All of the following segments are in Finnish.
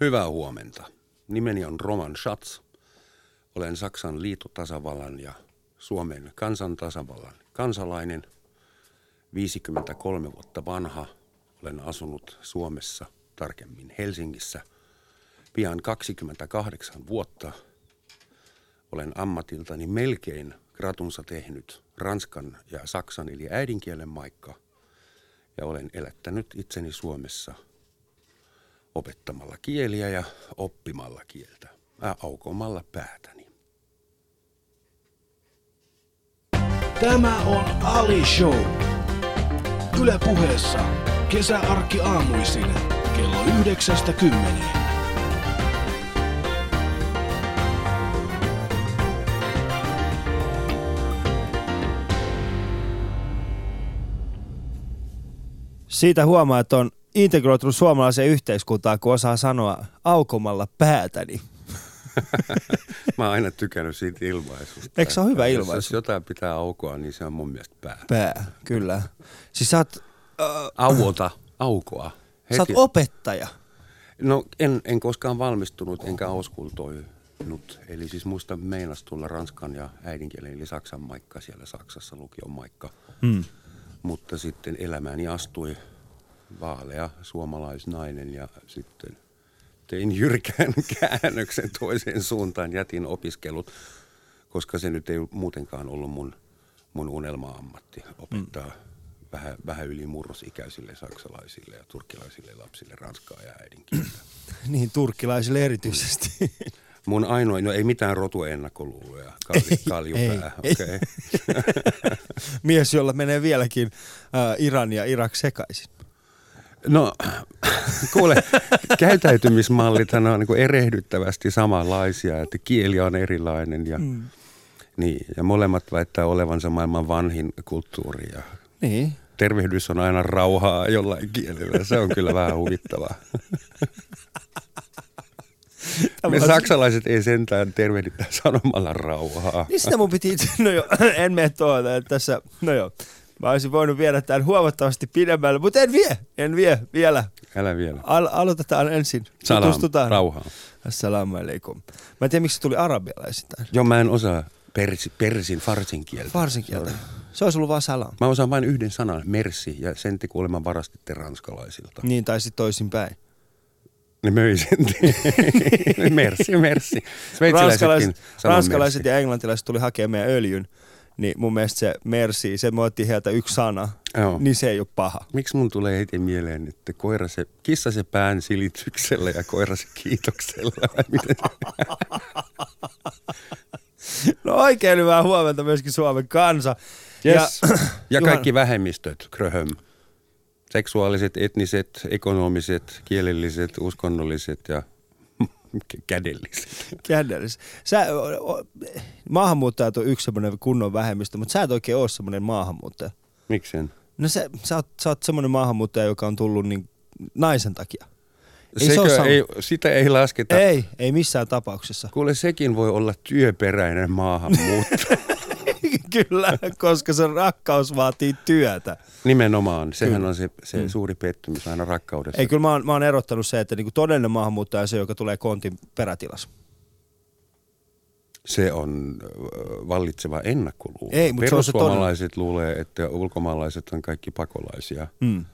Hyvää huomenta. Nimeni on Roman Schatz. Olen Saksan liitotasavallan ja Suomen kansantasavallan kansalainen. 53 vuotta vanha. Olen asunut Suomessa, tarkemmin Helsingissä, pian 28 vuotta. Olen ammatiltani melkein gratunsa tehnyt ranskan ja saksan eli äidinkielen maikka ja olen elättänyt itseni Suomessa opettamalla kieliä ja oppimalla kieltä, ää, aukomalla päätäni. Tämä on Ali Show. Yle puheessa kesäarkki aamuisin kello yhdeksästä kymmeneen. Siitä huomaa, että on integroitunut suomalaiseen yhteiskuntaan, kun osaa sanoa aukomalla päätäni. Mä oon aina tykännyt siitä ilmaisusta. Eikö se ole hyvä ilmaisu? Jos jotain pitää aukoa, niin se on mun mielestä pää. Pää, kyllä. Siis sä oot, äh, Auota, aukoa. sä oot opettaja. No en, en koskaan valmistunut enkä auskultoinut. Eli siis muista meinas tulla ranskan ja äidinkielen eli saksan maikka siellä Saksassa, lukion maikka. Hmm. Mutta sitten elämääni astui vaalea suomalaisnainen ja sitten tein jyrkän käännöksen toiseen suuntaan, jätin opiskelut, koska se nyt ei muutenkaan ollut mun, mun unelma-ammatti opettaa mm. vähän, vähän yli murrosikäisille saksalaisille ja turkkilaisille lapsille ranskaa ja äidinkieltä. Niin, turkkilaisille erityisesti. Mun ainoa, no ei mitään rotuennakkoluuloja, Ei, kaljupää, ei, okei. Okay. Mies, jolla menee vieläkin äh, Iran ja Irak sekaisin. No, kuule, käytäytymismallithan on niin erehdyttävästi samanlaisia, että kieli on erilainen ja, mm. niin, ja molemmat väittää olevansa maailman vanhin kulttuuri ja Niin. tervehdys on aina rauhaa jollain kielellä. Se on kyllä vähän huvittavaa. Me saksalaiset ei sentään tervehditä sanomalla rauhaa. Sitä mun piti no joo, en mene tuota, tässä, no joo. Mä olisin voinut viedä tämän huomattavasti pidemmälle, mutta en vie, en vie vielä. Älä vielä. Al- aloitetaan ensin. Salam, Tutustutaan. rauhaa. Assalamu alaikum. Mä en tiedä, miksi se tuli arabialaisittain. Joo, mä en osaa persi, persin, farsin kieltä. Farsin kieltä. Se olisi ollut vaan salam. Mä osaan vain yhden sanan, mersi, ja sen te kuulemma varastitte ranskalaisilta. Niin, tai sitten toisinpäin. Ne möi sen. mersi, mersi. Ranskalaiset, ranskalaiset mersi. ja englantilaiset tuli hakemaan meidän öljyn. Niin mun mielestä se merci, se me otettiin heiltä yksi sana, Joo. niin se ei ole paha. Miksi mun tulee heti mieleen, että koira se, kissa se pään silityksellä ja koira se kiitoksella? No oikein hyvää huomenta myöskin Suomen kansa. Yes. Ja, ja kaikki vähemmistöt, kröhöm. Seksuaaliset, etniset, ekonomiset, kielelliset, uskonnolliset ja kädelliset. Kädellis. Sä, maahanmuuttajat on yksi semmoinen kunnon vähemmistö, mutta sä et oikein ole semmoinen maahanmuuttaja. Miksen? No sä, sä, oot, sä oot semmoinen maahanmuuttaja, joka on tullut niin naisen takia. Ei se Sekö sama. ei, sitä ei lasketa. Ei, ei missään tapauksessa. Kuule, sekin voi olla työperäinen maahanmuutto. Kyllä, koska se rakkaus vaatii työtä. Nimenomaan. Sehän Kyllä. on se, se Mm. suuri pettymys aina rakkaudessa. Ei, kyllä mä oon, mä oon erottanut se, että niinku todellinen maahanmuuttaja on se, joka tulee kontin perätilas. Se on vallitseva ennakkoluulo. Ei, mutta se on se Perussuomalaiset luulee, että ulkomaalaiset on kaikki pakolaisia. Mm.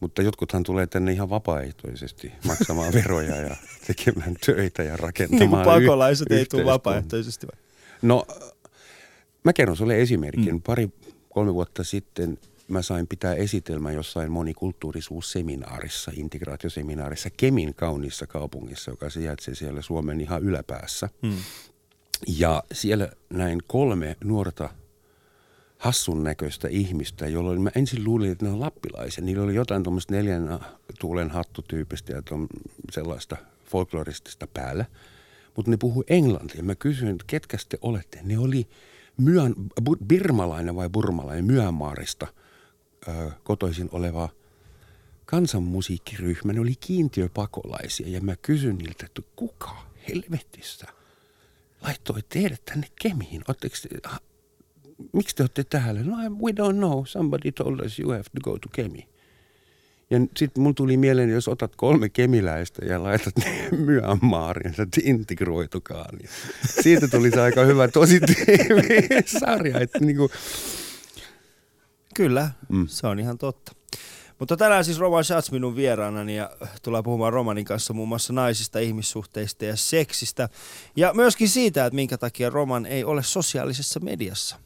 Mutta jotkuthan tulee tänne ihan vapaaehtoisesti maksamaan veroja ja tekemään töitä ja rakentamaan Niin kuin pakolaiset yh- ei tule vapaaehtoisesti. vai? No, mä kerron sulle esimerkin. Mm. Pari, kolme vuotta sitten mä sain pitää esitelmän jossain monikulttuurisuusseminaarissa, integraatioseminaarissa Kemin kauniissa kaupungissa, joka sijaitsee siellä Suomen ihan yläpäässä. Mm. Ja siellä näin kolme nuorta hassun näköistä ihmistä, jolloin mä ensin luulin, että ne on lappilaisia. Niillä oli jotain tuommoista neljän tuulen hattutyypistä ja sellaista folkloristista päällä. Mutta ne puhui englantia. Mä kysyin, että ketkä te olette? Ne oli myön, birmalainen vai burmalainen Myanmarista ö, kotoisin oleva kansanmusiikkiryhmä. Ne oli kiintiöpakolaisia ja mä kysyin niiltä, että kuka helvetissä laittoi teidät tänne Kemiin? Oletteko te, ah, miksi te olette täällä? No, we don't know. Somebody told us you have to go to Kemi. Ja sitten mun tuli mieleen, jos otat kolme kemiläistä ja laitat ne Myanmariin, että integroitukaan. Ja siitä tuli se aika hyvä tosi TV-sarja. Että niinku, Kyllä, mm. se on ihan totta. Mutta tänään siis Roman Schatz minun vieraanani ja tullaan puhumaan Romanin kanssa muun muassa naisista, ihmissuhteista ja seksistä. Ja myöskin siitä, että minkä takia Roman ei ole sosiaalisessa mediassa.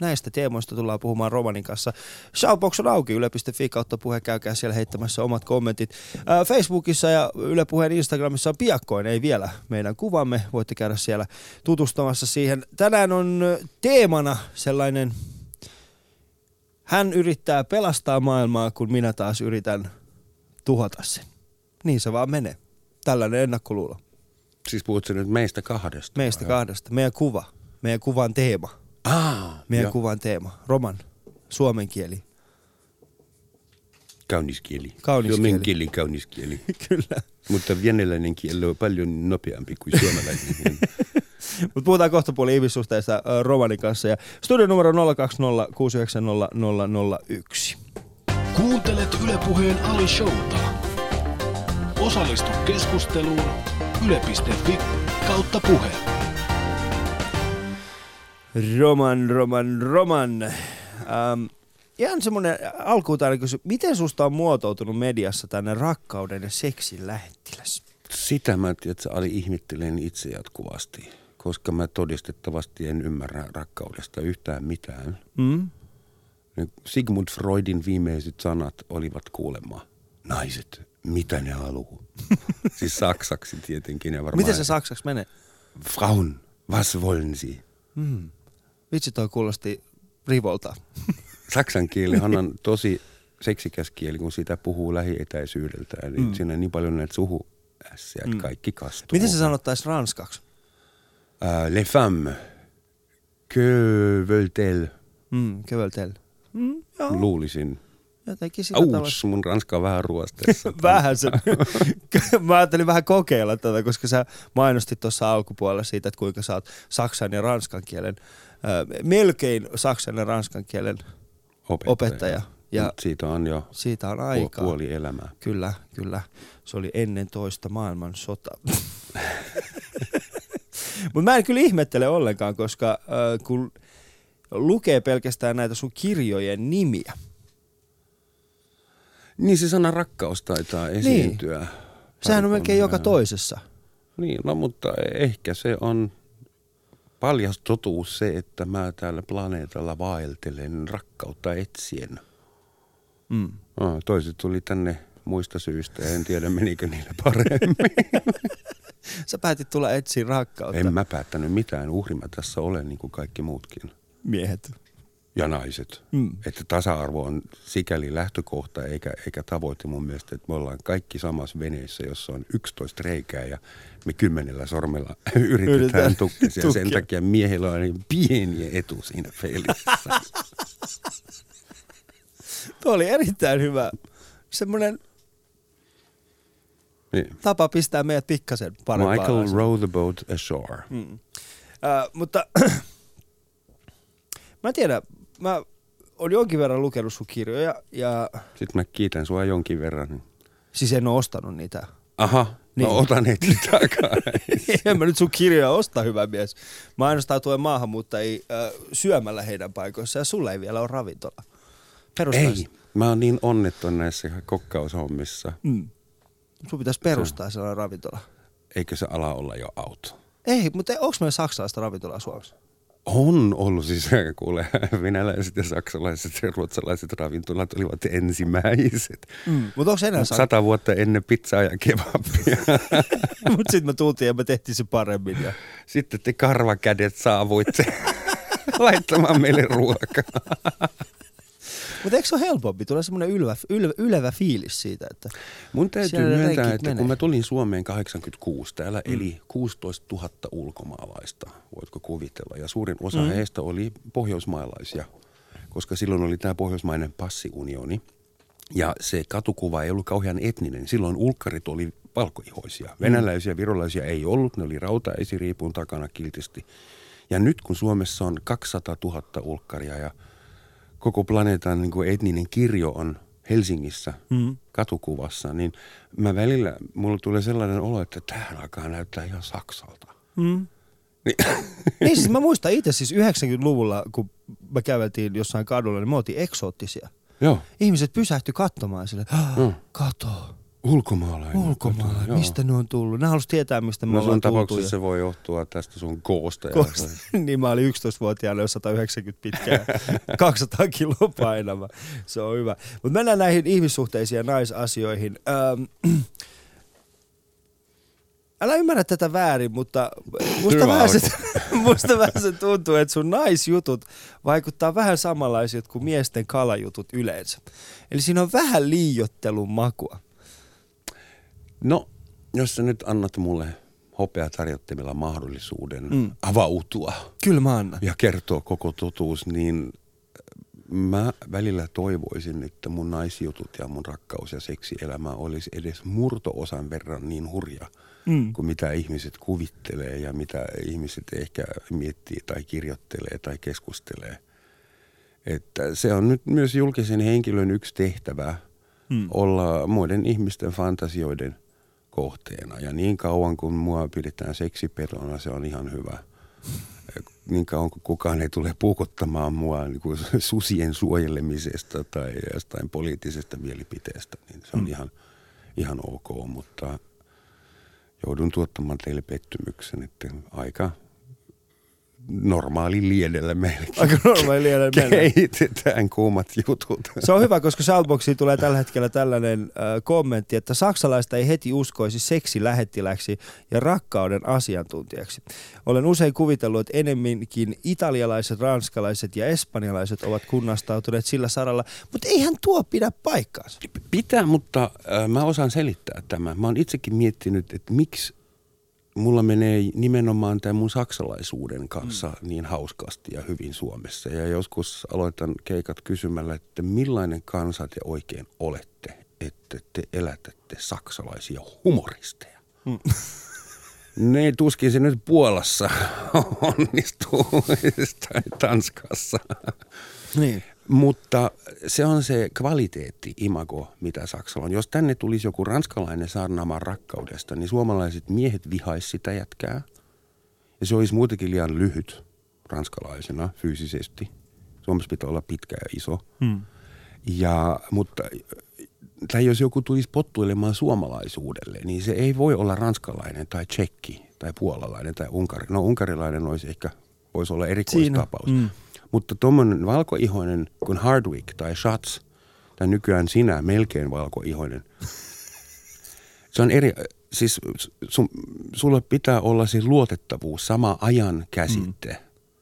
Näistä teemoista tullaan puhumaan Romanin kanssa. Shoutbox on auki, yle.fi kautta puhe, käykää siellä heittämässä omat kommentit. Ää, Facebookissa ja Yle Puheen Instagramissa on piakkoin, ei vielä meidän kuvamme. Voitte käydä siellä tutustumassa siihen. Tänään on teemana sellainen hän yrittää pelastaa maailmaa, kun minä taas yritän tuhota sen. Niin se vaan menee. Tällainen ennakkoluulo. siis puhutko nyt meistä kahdesta? Meistä vai? kahdesta. Meidän kuva. Meidän kuvan teema. Ah, Meidän joo. kuvan teema. Roman. Suomen kieli. Kaunis kieli. Kaunis Suomen kieli. kieli, kaunis kieli. Kyllä. Mutta venäläinen kieli on paljon nopeampi kuin suomalainen. Mutta puhutaan kohta puoli ihmissuhteista Romanin kanssa. Ja studion numero 020 690 001. Kuuntelet Ylepuheen Ali Showta. Osallistu keskusteluun yle.fi kautta puhe. Roman, Roman, Roman. Ähm, ihan semmoinen alkuun täällä kysy, miten susta on muotoutunut mediassa tänne rakkauden ja seksin lähettiläs? Sitä mä tiedätkö, Ali ihmettelen itse jatkuvasti, koska mä todistettavasti en ymmärrä rakkaudesta yhtään mitään. Mm? Sigmund Freudin viimeiset sanat olivat kuulemma, naiset, mitä ne haluaa? siis saksaksi tietenkin. Ja varmaan, Miten se saksaksi menee? Frauen, was wollen sie? Mm. Vitsi toi kuulosti rivolta. Saksan kielihan on tosi seksikäs kieli, kun sitä puhuu lähietäisyydeltä. Eli mm. siinä on niin paljon näitä suhu että Mm. kaikki kastuu. Miten se sanottaisi ranskaksi? Uh, les femmes, que veulent-elles? Mm, keveltel. Mm, joo, Luulisin. Jotenkin sitä tavalla. Aus, mun ranska on vähän ruosteessa. Vähän se. Mä ajattelin vähän kokeilla tätä, koska sä mainostit tuossa alkupuolella siitä, että kuinka sä oot saksan ja ranskan kielen, äh, melkein saksan ja ranskan kielen opettaja. opettaja. Ja Mut siitä on jo siitä on aikaa. puoli elämää. Kyllä, kyllä. Se oli ennen toista maailmansota. Mutta mä en kyllä ihmettele ollenkaan, koska äh, kun lukee pelkästään näitä sun kirjojen nimiä, Niin se sana rakkaus taitaa esiintyä. Niin. sehän on melkein joka toisessa. Niin, no mutta ehkä se on paljas totuus se, että mä täällä planeetalla vaeltelen rakkautta etsien. Mm. No, toiset tuli tänne muista syistä ja en tiedä menikö niille paremmin. Sä päätit tulla etsiä rakkautta. en mä päättänyt mitään, uhri mä tässä olen niin kuin kaikki muutkin. Miehet. Ja naiset. Mm. Että tasa-arvo on sikäli lähtökohta eikä, eikä tavoite mun mielestä, että me ollaan kaikki samassa veneessä, jossa on 11 reikää ja me kymmenellä sormella yritetään Yritetään tukkia. Ja sen tukkia. takia miehillä on niin pieni etu siinä pelissä. Tuo oli erittäin hyvä. Semmoinen niin. tapa pistää meidät pikkasen parempaan Michael row the boat ashore. Mm. Äh, mutta mä en tiedä, mä olen jonkin verran lukenut sun kirjoja ja Sitten mä kiitän sua jonkin verran. siis en ole ostanut niitä. Aha, Niin. no otan heti takaisin. en mä nyt sun kirjoja osta, hyvä mies. Mä ainoastaan tuen maahanmuuttajia äh, syömällä heidän paikoissa ja sulla ei vielä ole ravintola. Perustaisit. Ei, mä oon niin onneton näissä kokkaushommissa. Mm. Sun pitäisi perustaa sellainen ravintola. Eikö se ala olla jo auto? Ei, mutta onko meillä saksalaista ravintolaa Suomessa? On ollut siis, kuule, venäläiset ja saksalaiset ja ruotsalaiset ravintolat olivat ensimmäiset. Mm. Mutta onko enää Mut sa- Sata vuotta ennen pizzaa ja kebabia. Mutta sitten me tultiin ja me tehtiin se paremmin. Ja... Sitten te karvakädet saavuitte laittamaan meille ruokaa. Mutta eikö se ole helpompi? Tulee semmoinen ylevä, ylevä, ylevä fiilis siitä, että Mun täytyy myöntää, että menee. kun mä tulin Suomeen 86, täällä mm. eli 16 000 ulkomaalaista, voitko kuvitella. Ja suurin osa mm. heistä oli pohjoismaalaisia, koska silloin oli tämä pohjoismainen passiunioni. Ja se katukuva ei ollut kauhean etninen. Silloin ulkkarit oli valkoihoisia. Venäläisiä ja virolaisia ei ollut, ne oli rautaesiriipun takana kiltisti. Ja nyt kun Suomessa on 200 000 ulkkaria ja koko planeetan niin kuin etninen kirjo on Helsingissä Mm. katukuvassa, niin mä välillä, mulla tulee sellainen olo, että tähän alkaa näyttää ihan Saksalta. Mm. Niin, Niin siis mä muistan itse siis 90-luvulla, kun me käveltiin jossain kadulla, niin me oltiin eksoottisia. joo, Ihmiset pysähtyi katsomaan sille, Mm. kato, ulkomaalainen. ulkomaalainen, mistä ne on tullut? Ne halusi tietää, mistä me No ollaan tapauksessa se voi johtua tästä sun koosta. Koska, niin mä olin 11-vuotiaana jo 190 pitkä ja 200 kiloa painava. Se on hyvä. Mutta mennään näihin ihmissuhteisiin ja naisasioihin. Öm, älä ymmärrä tätä väärin, mutta musta Hyvä vähän, se, musta vähän se tuntuu, että sun naisjutut vaikuttaa vähän samanlaisilta kuin miesten kalajutut yleensä. Eli siinä on vähän liiottelun makua. No, jos sä nyt annat mulle hopea tarjottimella mahdollisuuden Mm. mm. avautua Kyllä mä annan. ja kertoa koko totuus, niin mä välillä toivoisin, että mun naisjutut ja mun rakkaus- ja seksielämä olisi edes murtoosan verran niin hurja Mm. kuin mitä ihmiset kuvittelee ja mitä ihmiset ehkä miettii tai kirjoittelee tai keskustelee. Että se on nyt myös julkisen henkilön yksi tehtävä Mm. olla muiden ihmisten fantasioiden kohteena. Ja niin kauan kun mua pidetään seksipelona, se on ihan hyvä. Niin kauan kun kukaan ei tule puukottamaan mua niin kuin susien suojelemisesta tai jostain poliittisesta mielipiteestä, niin se on Mm. ihan, ihan ok. Mutta joudun tuottamaan teille pettymyksen, että aika normaali liedellä meillekin Aika normaali mennä. keitetään kuumat jutut. Se on hyvä, koska Shoutboxiin tulee tällä hetkellä tällainen äh, kommentti, että saksalaista ei heti uskoisi seksilähettiläksi ja rakkauden asiantuntijaksi. Olen usein kuvitellut, että enemminkin italialaiset, ranskalaiset ja espanjalaiset ovat kunnastautuneet sillä saralla, mutta eihän tuo pidä paikkaansa. Pitää, mutta äh, mä osaan selittää tämän. Mä oon itsekin miettinyt, että miksi mulla menee nimenomaan tämän mun saksalaisuuden kanssa mm. niin hauskasti ja hyvin Suomessa. Ja joskus aloitan keikat kysymällä, että millainen kansa te oikein olette, että te elätätte saksalaisia humoristeja. Mm. Ne tuskin se nyt Puolassa onnistuu tai Tanskassa. Niin. Mutta se on se kvaliteetti, imago, mitä Saksalla on. Jos tänne tulisi joku ranskalainen saarnaamaan rakkaudesta, niin suomalaiset miehet vihais sitä jätkää. Ja se olisi muutenkin liian lyhyt ranskalaisena fyysisesti. Suomessa pitää olla pitkä ja iso. Hmm. Ja, mutta, tai jos joku tulisi pottuilemaan suomalaisuudelle, niin se ei voi olla ranskalainen tai tsekki tai puolalainen tai unkari. No unkarilainen olisi ehkä, voisi olla erikoistapaus. Mm. Mutta tuommoinen valkoihoinen kuin Hardwick tai Schatz, tai nykyään sinä melkein valkoihoinen, se on eri, siis sun, sulla pitää olla siis luotettavuus, sama ajan käsitte. Mm.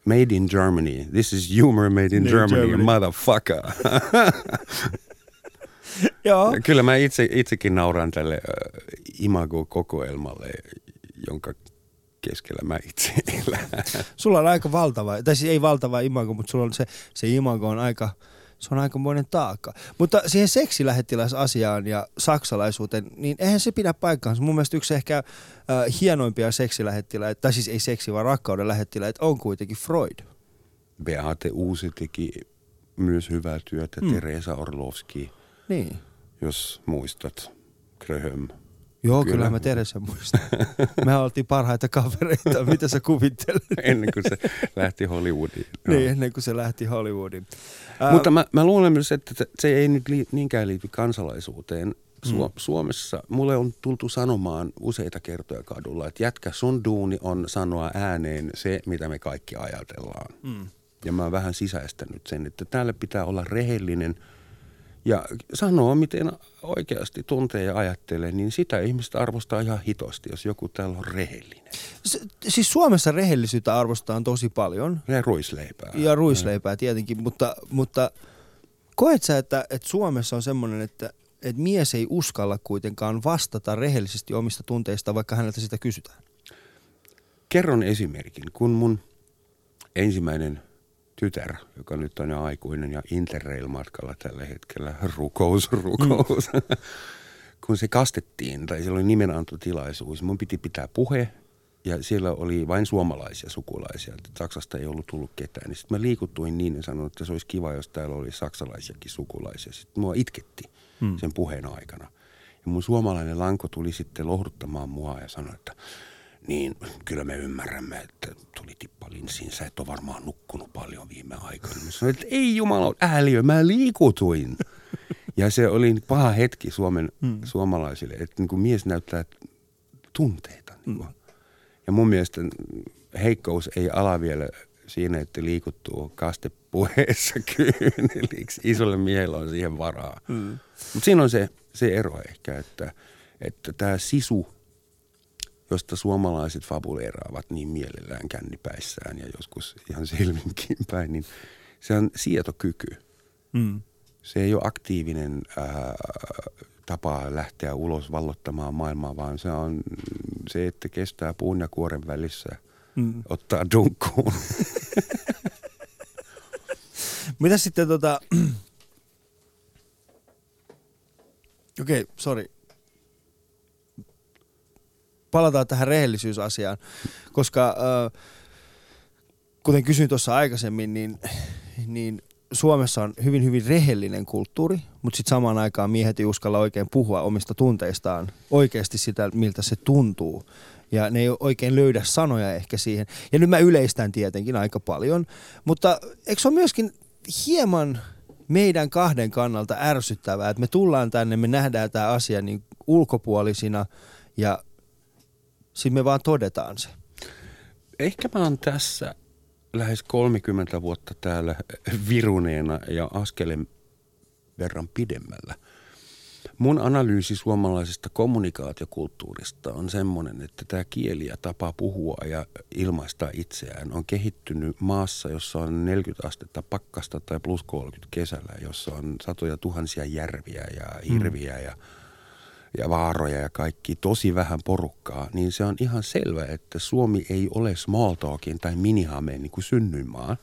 Made in Germany. This is humor made in Made in Germany, Germany. motherfucker. Joo. Kyllä mä itse, itsekin nauran tälle äh, imago-kokoelmalle, jonka keskellä mä itse elän. Sulla on aika valtava, tai siis ei valtava imago, mutta sulla on se, se imago on aika, se on aikamoinen taakka. Mutta siihen seksilähettiläsasiaan ja saksalaisuuteen, niin eihän se pidä paikkaansa. Mun mielestä yksi ehkä äh, hienoimpia seksilähettiläitä, tai siis ei seksi, vaan rakkauden lähettiläitä, on kuitenkin Freud. Beate Uusi teki myös hyvää työtä, Mm. Teresa Orlovski, Niin. jos muistat, Gröhöm. Joo, kyllä, Kyllä. mä Teresa muistan. Me oltiin parhaita kavereita, mitä sä kuvittelet. Ennen kuin se lähti Hollywoodiin. Joo. niin, ennen kuin se lähti Hollywoodiin. Ää, Mutta mä, mä luulen myös, että se- ei nyt li, niinkään liity kansalaisuuteen. Su- Mm. Suomessa mulle on tultu sanomaan useita kertoja kadulla, että jätkä sun duuni on sanoa ääneen se, mitä me kaikki ajatellaan. Mm. Ja mä oon vähän sisäistänyt sen, että täällä pitää olla rehellinen ja sanoa, miten oikeasti tuntee ja ajattelee, niin sitä ihmiset arvostaa ihan hitosti, jos joku täällä on rehellinen. S- siis Suomessa rehellisyyttä arvostetaan tosi paljon. Ja ruisleipää. Ja ruisleipää tietenkin, mutta, mutta koet sä, että, että Suomessa on semmoinen, että, että mies ei uskalla kuitenkaan vastata rehellisesti omista tunteista, vaikka häneltä sitä kysytään? Kerron esimerkin. Kun mun ensimmäinen tytär, joka nyt on jo aikuinen ja Interrail-matkalla tällä hetkellä, rukous, rukous, mm. kun se kastettiin, tai siellä oli nimenantotilaisuus, mun piti pitää puhe, ja siellä oli vain suomalaisia sukulaisia, että Saksasta ei ollut tullut ketään. Niin sitten mä liikuttuin niin ja sanoin, että se olisi kiva, jos täällä olisi saksalaisiakin sukulaisia. Sitten mua itketti. mm. sen puheen aikana. Ja mun suomalainen lanko tuli sitten lohduttamaan mua ja sanoi, että niin kyllä me ymmärrämme, että tuli tippa linssiin, sä et ole varmaan nukkunut paljon viime aikoina. Mä sanoin, että ei jumala, ääliö, mä liikutuin. Ja se oli paha hetki Suomen mm. suomalaisille, että niin kuin mies näyttää tunteita. Niin mm. Ja mun mielestä heikkous ei ala vielä siinä, että liikuttuu kastepuheessa kyyneliksi. Isolle miehellä on siihen varaa. Mm. Mutta siinä on se, se ero ehkä, että, että tämä sisu, josta suomalaiset fabuleeraavat niin mielellään kännipäissään ja joskus ihan silminkin päin, niin se on sietokyky. Mm. Se ei ole aktiivinen ää, tapa lähteä ulos vallottamaan maailmaa, vaan se on se, että kestää puun ja kuoren välissä, mm. ottaa dunkkuun. Mitä sitten tota... Okei, okay, sori. Palataan tähän rehellisyysasiaan, koska äh, kuten kysyin tuossa aikaisemmin, niin, niin Suomessa on hyvin hyvin rehellinen kulttuuri, mutta sitten samaan aikaan miehet ei uskalla oikein puhua omista tunteistaan oikeasti sitä, miltä se tuntuu. Ja ne ei oikein löydä sanoja ehkä siihen. Ja nyt mä yleistän tietenkin aika paljon, mutta eikö se ole myöskin hieman meidän kahden kannalta ärsyttävää, että me tullaan tänne, me nähdään tämä asia niin ulkopuolisina ja sitten me vaan todetaan se. Ehkä mä oon tässä lähes 30 vuotta täällä viruneena ja askelen verran pidemmällä. Mun analyysi suomalaisesta kommunikaatiokulttuurista on semmoinen, että tämä kieli ja tapa puhua ja ilmaista itseään on kehittynyt maassa, jossa on 40 astetta pakkasta tai plus 30 kesällä, jossa on satoja tuhansia järviä ja hirviä mm. ja ja vaaroja ja kaikki, tosi vähän porukkaa, niin se on ihan selvä, että Suomi ei ole small talkin tai minihameen niin kuin synnyinmaa.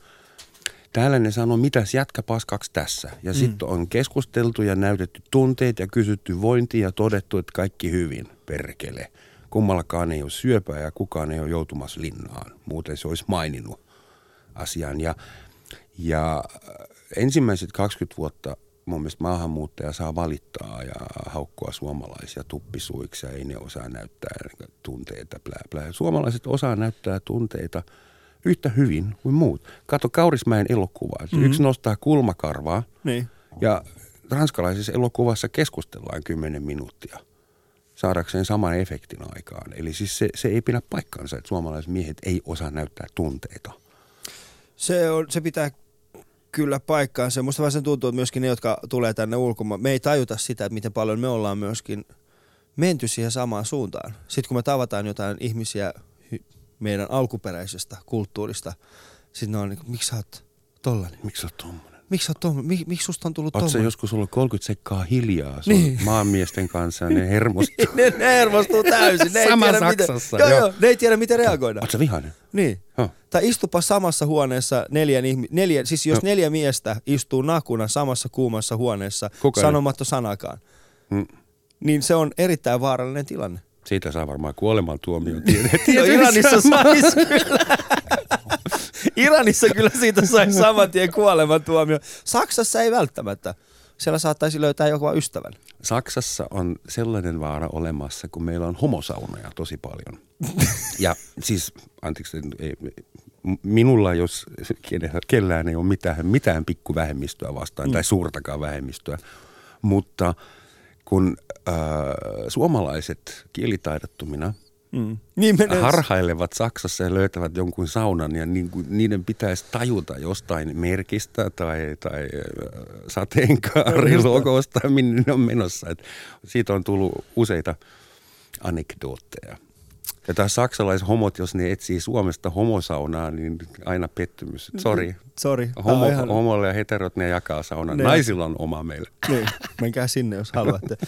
Täällä ne sanoo, mitäs jätkä paskaksi tässä. Ja mm. sitten on keskusteltu ja näytetty tunteet ja kysytty vointia ja todettu, että kaikki hyvin, perkele. Kummallakaan ei ole syöpää ja kukaan ei ole joutumassa linnaan. Muuten se olisi maininnut asian. Ja, ja ensimmäiset 20 vuotta mun mielestä maahanmuuttaja saa valittaa ja haukkua suomalaisia tuppisuiksi ja ei ne osaa näyttää tunteita. Blää, blää. Suomalaiset osaa näyttää tunteita yhtä hyvin kuin muut. Kato Kaurismäen elokuvaa. Mm-hmm. Yksi nostaa kulmakarvaa niin. ja ranskalaisessa elokuvassa keskustellaan kymmenen minuuttia saadakseen saman efektin aikaan. Eli siis se, se ei pidä paikkaansa, että suomalaiset miehet ei osaa näyttää tunteita. Se, on, se pitää kyllä paikkaansa. Musta vähän sen tuntuu, että myöskin ne, jotka tulee tänne ulkomaan, me ei tajuta sitä, että miten paljon me ollaan myöskin menty siihen samaan suuntaan. Sitten kun me tavataan jotain ihmisiä meidän alkuperäisestä kulttuurista, sitten ne on niin, miksi sä oot tollanen? Miksi sä oot tommonen? Miksi, Mik, miksi, susta on tullut Oletko joskus ollut 30 sekkaa hiljaa niin. maanmiesten kanssa ja ne hermostuu? ne, ne hermostuu täysin. Ne Sama tiedä, Saksassa. Miten, joo, joo, ne ei tiedä miten reagoida. Oletko vihainen? Niin. Huh. Tai istupa samassa huoneessa neljän ihmi- neljä, siis jos no. neljä miestä istuu nakuna samassa kuumassa huoneessa Kuka sanomatta sanakaan, hmm. niin se on erittäin vaarallinen tilanne. Siitä saa varmaan kuolemantuomion. no, Iranissa saisi kyllä. Iranissa kyllä siitä sai saman tien kuolemantuomio. Saksassa ei välttämättä. Siellä saattaisi löytää joku ystävän. Saksassa on sellainen vaara olemassa, kun meillä on homosaunoja tosi paljon. ja siis, anteeksi, ei, minulla jos kellään ei ole mitään, mitään pikkuvähemmistöä vastaan mm. tai suurtakaan vähemmistöä, mutta kun äh, suomalaiset kielitaidottomina – Mm. Niin harhailevat Saksassa ja löytävät jonkun saunan ja niin kuin niiden pitäisi tajuta jostain merkistä tai, tai äh, sateenkaarilogosta, minne ne on menossa. Et siitä on tullut useita anekdootteja. Ja taas saksalaishomot, jos ne etsii Suomesta homosaunaa, niin aina pettymys. Sori. Sori. Homo, ihan... Homolle ja heterot, ne jakaa saunan. Ne. Naisilla on oma meillä. Niin, menkää sinne, jos haluatte.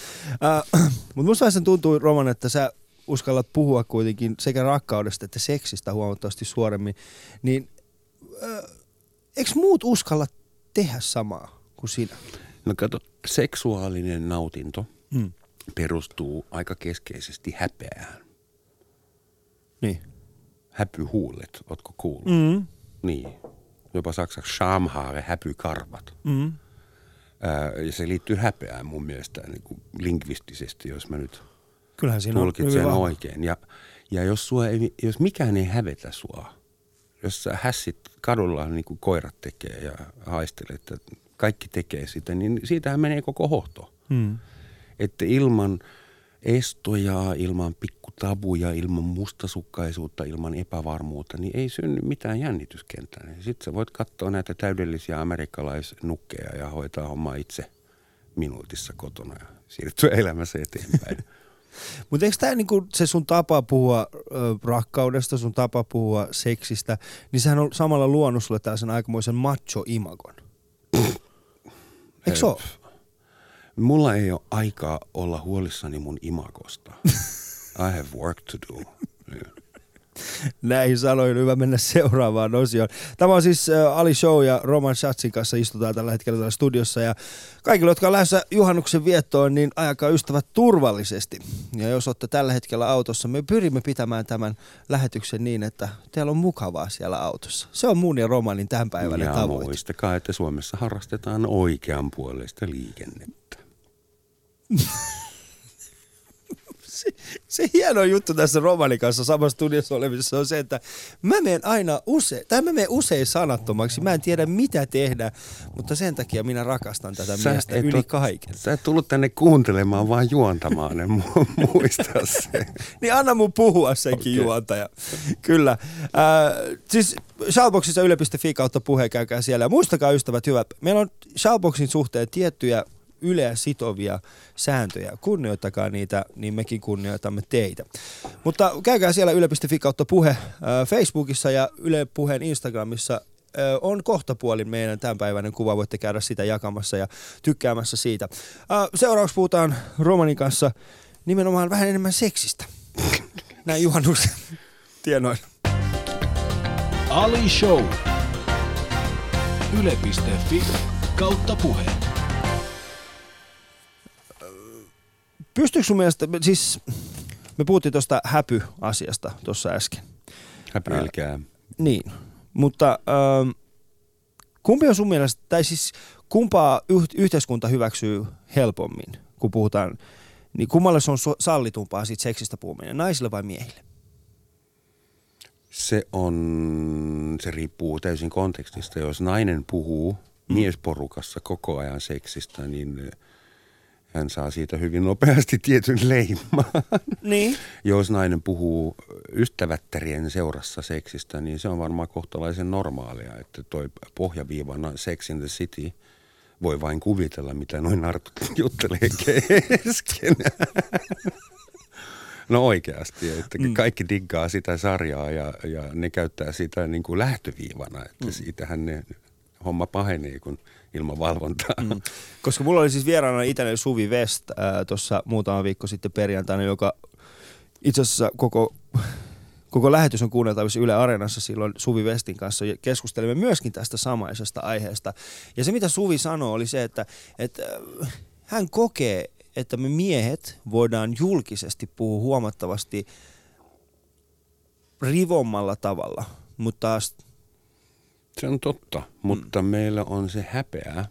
uh, Mutta musta sen tuntuu, Roman, että sä uskallat puhua kuitenkin sekä rakkaudesta että seksistä huomattavasti suoremmin, niin äh, eikö muut uskalla tehdä samaa kuin sinä? No kato, seksuaalinen nautinto hmm. perustuu aika keskeisesti häpeään. Niin. Häpyhuulet, ootko kuullut? Mm. Niin. Jopa saksaksi Schamhaare, häpykarvat. Mm. Ää, ja se liittyy häpeään mun mielestä niin kuin lingvistisesti, jos mä nyt Kyllähän siinä on tulkitsen vahva. oikein. Ja, ja jos, sua ei, jos mikään ei hävetä sua, jos sä hässit kadulla niin kuin koirat tekee ja haistelet, että kaikki tekee sitä, niin siitähän menee koko hohto. Hmm. Että ilman estoja, ilman pikkutabuja, ilman mustasukkaisuutta, ilman epävarmuutta, niin ei synny mitään jännityskenttää. Sitten sä voit katsoa näitä täydellisiä amerikkalaisnukkeja ja hoitaa hommaa itse minuutissa kotona ja siirtyä elämässä eteenpäin. Mutta eikö tämä niinku se sun tapa puhua ö, rakkaudesta, sun tapa puhua seksistä, niin sehän on samalla luonut sulle tällaisen aikamoisen macho-imagon. Eikö se ole? Mulla ei ole aikaa olla huolissani mun imagosta. I have work to do. Niin. Näihin sanoin hyvä mennä seuraavaan osioon. Tämä on siis Ali Show ja Roman Schatzin kanssa istutaan tällä hetkellä täällä studiossa. Ja kaikille, jotka on lähdössä juhannuksen viettoon, niin ajakaa ystävät turvallisesti. Ja jos olette tällä hetkellä autossa, me pyrimme pitämään tämän lähetyksen niin, että teillä on mukavaa siellä autossa. Se on mun ja Romanin tämänpäiväinen ja tavoite. muistakaa, että Suomessa harrastetaan oikeanpuoleista liikennettä. se, hieno juttu tässä Romanin kanssa samassa studiossa olemisessa on se, että mä menen aina usein, tai mä menen usein sanattomaksi. Mä en tiedä mitä tehdä, mutta sen takia minä rakastan tätä Sä miestä et yli kaiken. Sä et tullut tänne kuuntelemaan, vaan juontamaan. En mu- muista se. Niin anna mun puhua senkin okay. juontaja. Kyllä. Äh, siis Shoutboxissa yle.fi kautta puhe, käykää siellä. Ja muistakaa ystävät hyvät, meillä on Shoutboxin suhteen tiettyjä yleä sitovia sääntöjä. Kunnioittakaa niitä, niin mekin kunnioitamme teitä. Mutta käykää siellä yle.fi kautta puhe äh, Facebookissa ja Yle Puheen Instagramissa äh, on kohtapuolin meidän tämänpäiväinen kuva. Voitte käydä sitä jakamassa ja tykkäämässä siitä. Äh, seuraavaksi puhutaan Romanin kanssa nimenomaan vähän enemmän seksistä. Näin juhannuksen tienoilla. Ali Show. Yle.fi kautta puhe. Pystyykö sun mielestä, siis me puhuttiin tuosta häpy-asiasta tuossa äsken. Häpyilkää. Niin, mutta ähm, kumpi on sun mielestä, tai siis kumpaa yh- yhteiskunta hyväksyy helpommin, kun puhutaan, niin kummalle se on so- sallitumpaa siitä seksistä puhuminen, naisille vai miehille? Se on, se riippuu täysin kontekstista. Jos nainen puhuu miesporukassa koko ajan seksistä, niin hän saa siitä hyvin nopeasti tietyn leiman. Niin. Jos nainen puhuu ystävättärien seurassa seksistä, niin se on varmaan kohtalaisen normaalia, että toi pohjaviivana Sex in the City voi vain kuvitella, mitä noin nartut juttelee keskenään. No oikeasti, että Mm. kaikki diggaa sitä sarjaa ja, ja ne käyttää sitä niin kuin lähtöviivana, että siitähän ne homma pahenee, kun ilman valvontaa. Mm. Koska mulla oli siis vieraana itselleen Suvi West tuossa muutama viikko sitten perjantaina, joka itse asiassa koko, koko lähetys on kuunneltavissa Yle Areenassa silloin Suvi Westin kanssa. ja Keskustelimme myöskin tästä samaisesta aiheesta. Ja se mitä Suvi sanoi oli se, että, että äh, hän kokee, että me miehet voidaan julkisesti puhua huomattavasti rivommalla tavalla, mutta taas Se on totta, mutta mm. meillä on se häpeä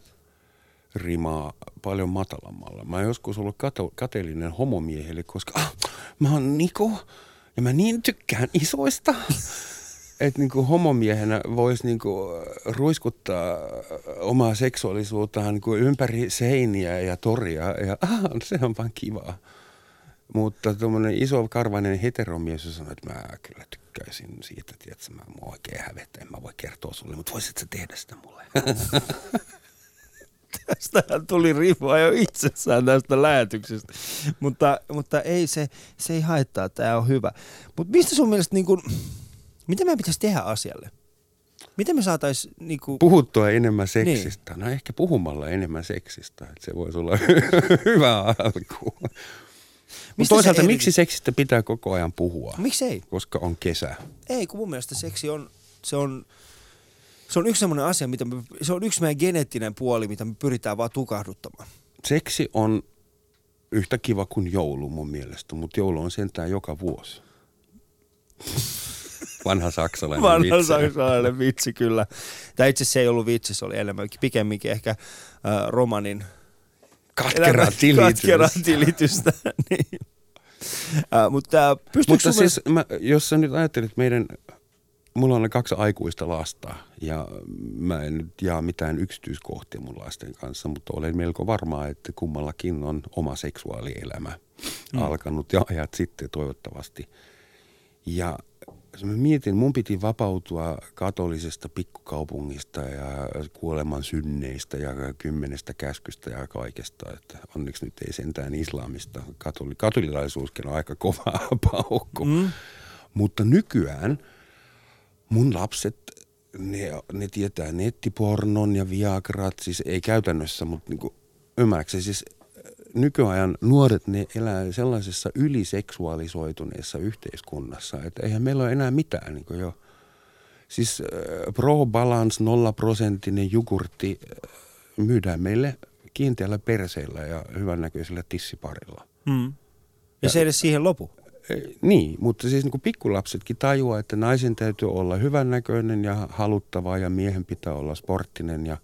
rimaa paljon matalammalla. Mä joskus ollut kato, kateellinen homomiehelle, koska ah, mä oon Niko ja mä niin tykkään isoista. Että niinku homomiehenä voisi niinku ruiskuttaa omaa seksuaalisuuttaan niinku ympäri seiniä ja toria. Ja ah, se on vaan kivaa. Mutta tuommoinen iso karvainen heteromies, jos sanoo, että mä kyllä tykkäisin siitä, että mä mua oikein hävettä, en mä voi kertoa sulle, mutta voisit sä tehdä sitä mulle? Tästähän tuli rivua jo itsessään tästä lähetyksestä. Mutta, mutta ei se, se ei haittaa, tämä on hyvä. Mutta mistä sun mielestä, niin kun, mitä meidän pitäisi tehdä asialle? Miten me saataisiin, niin kun, Puhuttua enemmän seksistä. Niin. No ehkä puhumalla enemmän seksistä, että se voisi olla hyvä alku. Mutta se toisaalta eri- miksi seksistä pitää koko ajan puhua? miksi ei? Koska on kesä. Ei, kun mun mielestä seksi on, se on, se on yksi semmoinen asia, mitä me, se on yksi meidän geneettinen puoli, mitä me pyritään vaan tukahduttamaan. Seksi on yhtä kiva kuin joulu mun mielestä, mutta joulu on sentään joka vuosi. Vanha saksalainen Vanha vitsi. saksalainen vitsi, kyllä. Tai itse asiassa se ei ollut vitsi, se oli enemmänkin pikemminkin ehkä äh, romanin Katkera elämän tilitys. katkeraa tilitystä. niin. äh, mutta Mutta sun siis, mä, jos sä nyt ajattelet meidän, mulla on kaksi aikuista lasta ja mä en nyt jaa mitään yksityiskohtia mun lasten kanssa, mutta olen melko varma, että kummallakin on oma seksuaalielämä mm. alkanut ja ajat sitten toivottavasti. Ja mä mietin, mun piti vapautua katolisesta pikkukaupungista ja kuoleman synneistä ja kymmenestä käskystä ja kaikesta. Että onneksi nyt ei sentään islamista. Katoli, katolilaisuuskin on aika kova paukku. Mm. Mutta nykyään mun lapset, ne, ne tietää nettipornon ja viagrat, siis ei käytännössä, mutta niin ymmärrätkö siis nykyajan nuoret, ne elää sellaisessa yliseksuaalisoituneessa yhteiskunnassa, että eihän meillä ole enää mitään niin kuin jo. Siis äh, Pro Balance nollaprosenttinen jogurtti äh, myydään meille kiinteällä perseillä ja hyvännäköisellä tissiparilla. Mm. Ja se ei edes siihen lopu. Niin, mutta siis niin kuin pikkulapsetkin tajuaa, että naisen täytyy olla hyvännäköinen ja haluttava ja miehen pitää olla sporttinen ja,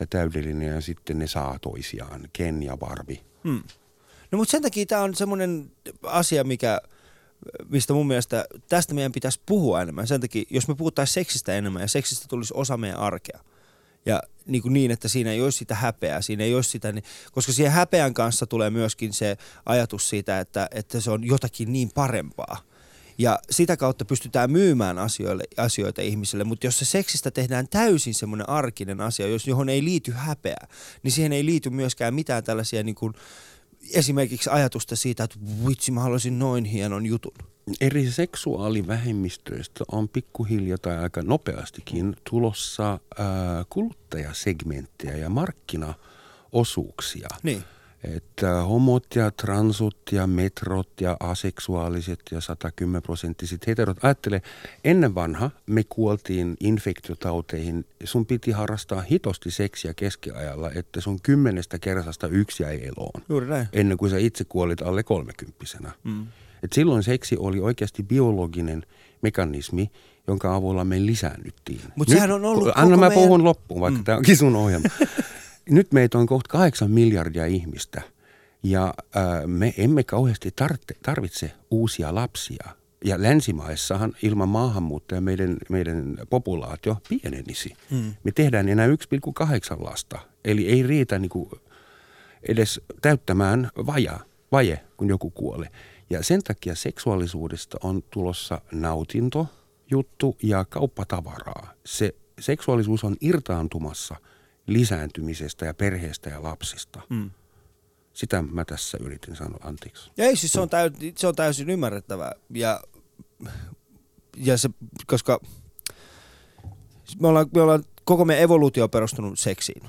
ja täydellinen ja sitten ne saa toisiaan, Ken ja Barbie. Hmm. No mutta sen takia tämä on semmoinen asia, mikä, mistä mun mielestä tästä meidän pitäisi puhua enemmän. Sen takia, jos me puhuttaisiin seksistä enemmän ja seksistä tulisi osa meidän arkea. Ja niin, kuin niin, että siinä ei olisi sitä häpeää, siinä ei olisi sitä, niin- koska siihen häpeän kanssa tulee myöskin se ajatus siitä, että, että se on jotakin niin parempaa. Ja sitä kautta pystytään myymään asioille, asioita ihmisille, mutta jos se seksistä tehdään täysin semmoinen arkinen asia, jos, johon ei liity häpeää, niin siihen ei liity myöskään mitään tällaisia niin kuin, esimerkiksi ajatusta siitä, että vitsi mä haluaisin noin hienon jutun. Eri seksuaalivähemmistöistä on pikkuhiljaa tai aika nopeastikin tulossa ää, kuluttajasegmenttejä ja markkinaosuuksia. Niin. Että homot ja transut ja metrot ja aseksuaaliset ja 110 prosenttiset heterot. Ajattele, ennen vanha me kuoltiin infektiotauteihin. Sun piti harrastaa hitosti seksiä keskiajalla, että sun kymmenestä kersasta yksi jäi eloon. Juuri näin. Ennen kuin sä itse kuolit alle kolmekymppisenä. Mm. Et silloin seksi oli oikeasti biologinen mekanismi, jonka avulla me lisäännyttiin. Mut Nyt- sehän on ollut Anna mä meidän- puhun loppuun, vaikka mm. tämä onkin sun ohjelma. Nyt meitä on kohta kahdeksan miljardia ihmistä ja me emme kauheasti tarvitse, tarvitse uusia lapsia. Ja länsimaissahan ilman maahanmuuttajia meidän, meidän populaatio pienenisi. Mm. Me tehdään enää 1,8 lasta. Eli ei riitä niinku edes täyttämään vaja, vaje, kun joku kuolee. Ja sen takia seksuaalisuudesta on tulossa nautinto, juttu ja kauppatavaraa. Se seksuaalisuus on irtaantumassa lisääntymisestä ja perheestä ja lapsista. Mm. Sitä mä tässä yritin sanoa, anteeksi. Ja ei siis se on, täy, se on täysin ymmärrettävää. Ja, ja se, koska me ollaan, me ollaan, koko meidän evoluutio on perustunut seksiin.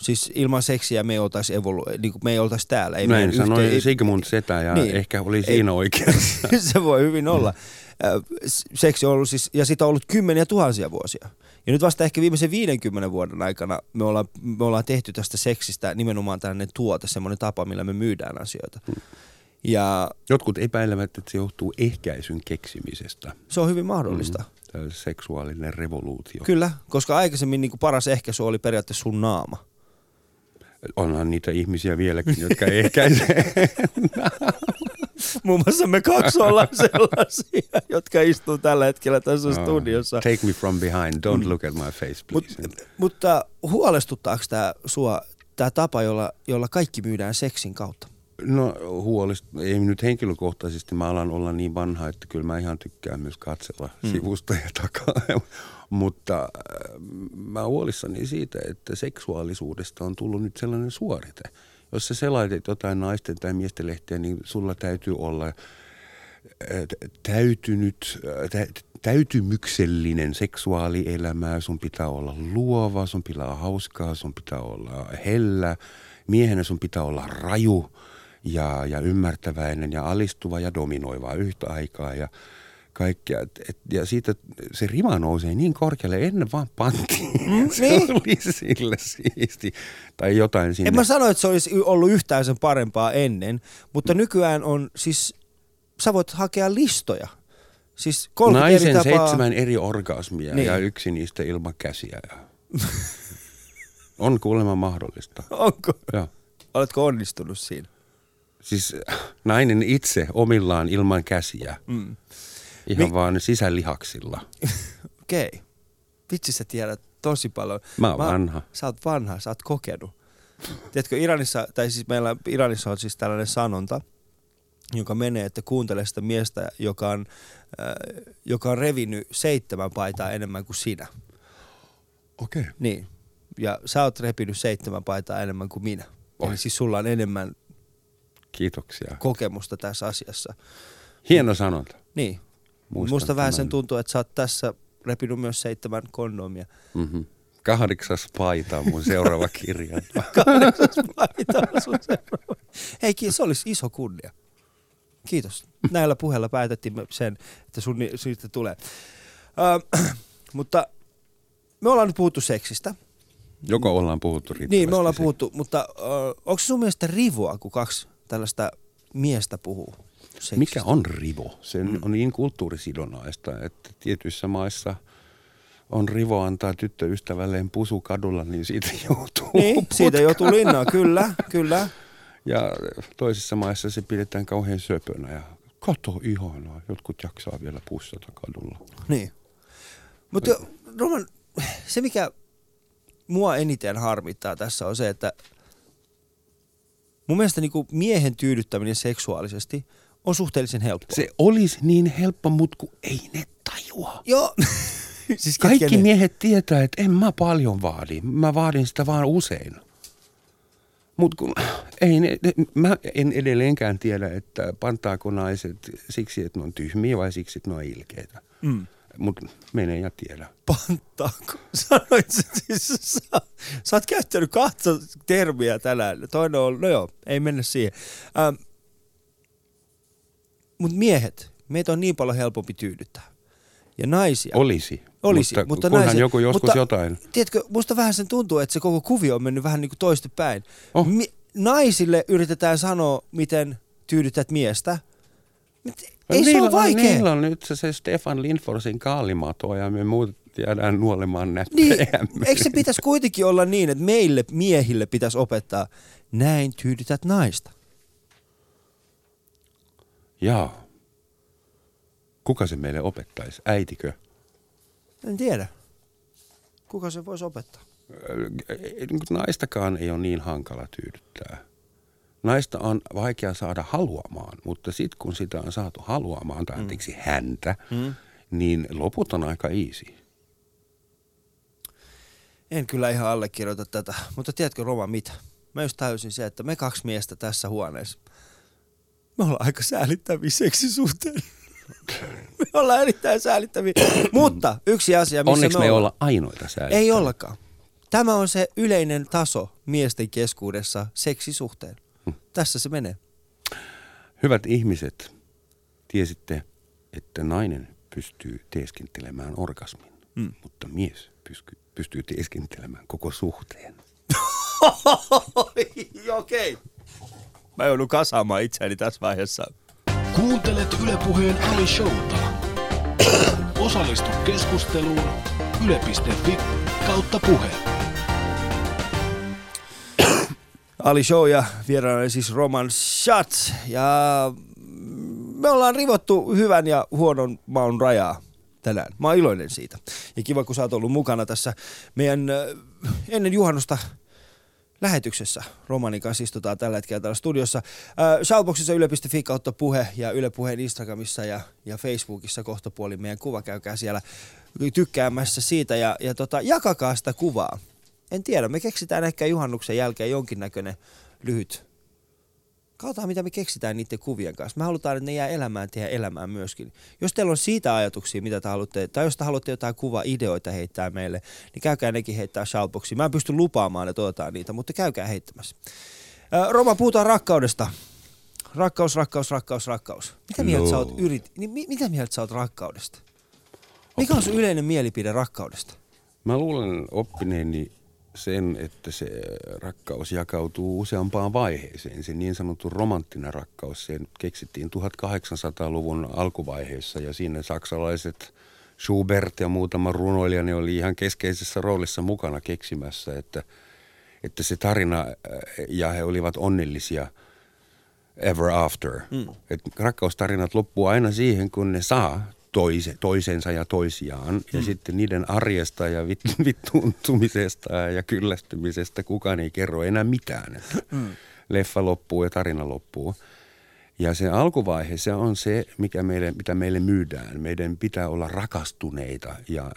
Siis ilman seksiä me ei oltaisi, evolu, niin me ei oltaisi täällä. Ei Näin sanoi yhteen- Sigmund Setä ja Niin. ehkä oli Ei- siinä oikeassa. se voi hyvin olla. Ö, s- Seksi on ollut siis, ja sitä on ollut kymmeniä tuhansia vuosia. Ja nyt vasta ehkä viimeisen 50 vuoden aikana me ollaan, me ollaan tehty tästä seksistä nimenomaan tällainen tuote, semmoinen tapa, millä me myydään asioita. Ja Jotkut epäilevät, että se johtuu ehkäisyn keksimisestä. se on hyvin mahdollista. Mm. Tämä seksuaalinen revoluutio. Kyllä, koska aikaisemmin niin kuin paras ehkäisy oli periaatteessa sun naama. Onhan niitä ihmisiä vieläkin, jotka ehkäisee. Muun muassa me kaksi ollaan sellaisia, jotka istuu tällä hetkellä tässä studiossa. Take me from behind. Don't look at my face, Mut, please. mutta huolestuttaako tämä sua, tämä tapa, jolla, jolla kaikki myydään seksin kautta? No huolista, ei nyt henkilökohtaisesti, mä alan olla niin vanha, että kyllä mä ihan tykkään myös katsella mm. sivusta ja takaa. Mutta äh, mä huolissani siitä, että seksuaalisuudesta on tullut nyt sellainen suorite. Jos sä selaitet jotain naisten tai miesten lehteä, niin sulla täytyy olla äh, täytynyt, äh, tä, täytymyksellinen seksuaalielämä, sun pitää olla luova, sun pitää olla hauskaa, sun pitää olla hellä, miehenä sun pitää olla raju ja, ja ymmärtäväinen ja alistuva ja dominoiva yhtä aikaa. Ja kaikkea. Et, et, ja siitä se rima nousee niin korkealle, ennen vaan pantiin. Mm, se niin. oli sille siisti. Tai jotain sinne. En mä sano, että se olisi ollut yhtään sen parempaa ennen, mutta nykyään on siis, sä voit hakea listoja Siis 30 Naisen eri tapaa. seitsemän eri orgasmia Niin. ja yksi niistä ilman käsiä. Ja... on kuulemma mahdollista. Onko? Joo. Oletko onnistunut siinä? Siis nainen itse omillaan ilman käsiä. Mm. Ihan Mi- vaan sisälihaksilla. Okei. Okay. Vitsi sä tiedät tosi paljon. Mä oon vanha. Sä oot vanha, sä oot kokenut. Tiedätkö, Iranissa, tai siis meillä Iranissa on siis tällainen sanonta, joka menee, että kuuntele sitä miestä, joka on, äh, joka on revinyt seitsemän paitaa enemmän kuin sinä. Okei. Okay. Niin. Ja sä oot repinyt seitsemän paitaa enemmän kuin minä. Oi. Eli siis sulla on enemmän Kiitoksia. kokemusta tässä asiassa. Hieno sanonta. Niin. Muistan Musta vähän sen tämän. tuntuu, että sä oot tässä repinyt myös seitsemän kondomia. Mm-hmm. Kahdeksas paita on mun seuraava kirja. Kahdeksas paita on sun seuraava. Hei, se olisi iso kunnia. Kiitos. Näillä puheilla päätettiin sen, että sun siitä tulee. Ö, mutta me ollaan nyt puhuttu seksistä. Joko ollaan puhuttu riittävästi? Niin, me ollaan puhuttu, mutta ö, onko sun mielestä rivoa, kun kaksi tällaista miestä puhuu seksistä? Mikä on rivo? Se mm. on niin kulttuurisidonnaista, että tietyissä maissa on rivo antaa tyttöystävälleen pusu kadulla, niin siitä joutuu Niin, siitä joutuu linnaan, kyllä, kyllä. Ja toisissa maissa se pidetään kauhean söpönä ja kato ihanaa, jotkut jaksaa vielä pussata kadulla. Niin. Mutta Roman, se mikä mua eniten harmittaa tässä on se, että mun mielestä niinku miehen tyydyttäminen seksuaalisesti on suhteellisen helppoa. Se olisi niin helppo, mutta kun ei ne tajua. Joo. siis Kaikki ketkä ne- miehet tietää, että en mä paljon vaadi. Mä vaadin sitä vaan usein. Mutta kun ei ne, ne, mä en edelleenkään tiedä, että pantaako naiset siksi, että ne on tyhmiä vai siksi, että ne on ilkeitä. Mm. Mutta menee ja tiedä. Pantaako? Sanoit sä siis, sä, sä oot käyttänyt kahta termiä tänään. Toinen on, no joo, ei mennä siihen. Ähm, Mutta miehet, meitä on niin paljon helpompi tyydyttää. Ja naisia. Olisi. Olisi, mutta, mutta kunhan naisen- joku joskus mutta- jotain. Tiedätkö, musta vähän sen tuntuu, että se koko kuvio on mennyt vähän niin kuin toistepäin. Oh. Mi- naisille yritetään sanoa, miten tyydytät miestä. Mut Ei se niillä ole vaikea. On, niillä on nyt se, se Stefan Lindforsin kaalimato ja me muut jäädään nuolemaan Niin, näppejämme. eikö se pitäisi kuitenkin olla niin, että meille miehille pitäisi opettaa, näin tyydytät naista? Jaa. Kuka se meille opettaisi? Äitikö? En tiedä. Kuka se voisi opettaa? Ö, Naistakaan ei ole niin hankala tyydyttää. Naista on vaikea saada haluamaan, mutta sitten kun sitä on saatu haluamaan, tai anteeksi häntä, Mm. niin loput on aika easy. En kyllä ihan allekirjoita tätä, mutta tiedätkö Roma mitä? Mä just täysin se, että me kaksi miestä tässä huoneessa, me ollaan aika säälittäviä seksisuhteen. me ollaan erittäin säälittäviä. mutta yksi asia, missä Onneksi me me ei olla ainoita säälittäviä. Ei ollakaan. Tämä on se yleinen taso miesten keskuudessa seksisuhteen. Tässä se menee. Hyvät ihmiset, tiesitte, että nainen pystyy teeskentelemään orgasmin, Mm. mutta mies pystyy, pystyy teeskentelemään koko suhteen. Okei. Mä joudun kasaamaan itseäni tässä vaiheessa. Kuuntelet Ylepuheen Ali Showta. Osallistu keskusteluun yle.fi kautta puhe. Ali Show ja vieraana siis Roman Schatz. Ja me ollaan rivottu hyvän ja huonon maun rajaa tänään. Mä oon iloinen siitä. Ja kiva, kun sä oot ollut mukana tässä meidän ennen juhannusta lähetyksessä. Romanin kanssa istutaan tällä hetkellä täällä studiossa. Äh, Shoutboxissa yle.fi kautta puhe ja Yle Puheen Instagramissa ja, ja Facebookissa kohtapuoli meidän kuva. Käykää siellä tykkäämässä siitä ja, ja tota, jakakaa sitä kuvaa. En tiedä, me keksitään ehkä juhannuksen jälkeen jonkinnäköinen lyhyt. Katsotaan, mitä me keksitään niiden kuvien kanssa. Me halutaan, että ne jää elämään teidän elämään myöskin. Jos teillä on siitä ajatuksia, mitä te haluatte, tai jos te haluatte jotain kuva-ideoita heittää meille, niin käykää nekin heittää shoutboxiin. Mä en pysty lupaamaan, että otetaan niitä, mutta käykää heittämässä. Roma, puhutaan rakkaudesta. Rakkaus, rakkaus, rakkaus, rakkaus. Mitä mieltä sä oot yrit... Niin, mi- mitä mieltä sä oot rakkaudesta? Mikä on sun yleinen mielipide rakkaudesta? Mä luulen oppineeni sen, että se rakkaus jakautuu useampaan vaiheeseen. Se niin sanottu romanttinen rakkaus, se keksittiin 1800-luvun alkuvaiheessa ja siinä saksalaiset Schubert ja muutama runoilija ne oli ihan keskeisessä roolissa mukana keksimässä, että, että se tarina äh, ja he olivat onnellisia ever after. Mm. Et rakkaustarinat loppuu aina siihen, kun ne saa toise, toisensa ja toisiaan. Ja mm. sitten niiden arjesta ja vittuuntumisesta ja kyllästymisestä kukaan ei kerro enää mitään. Mm. Leffa loppuu ja tarina loppuu. Ja se alkuvaihe, se on se, mikä meille, mitä meille myydään. Meidän pitää olla rakastuneita ja äh,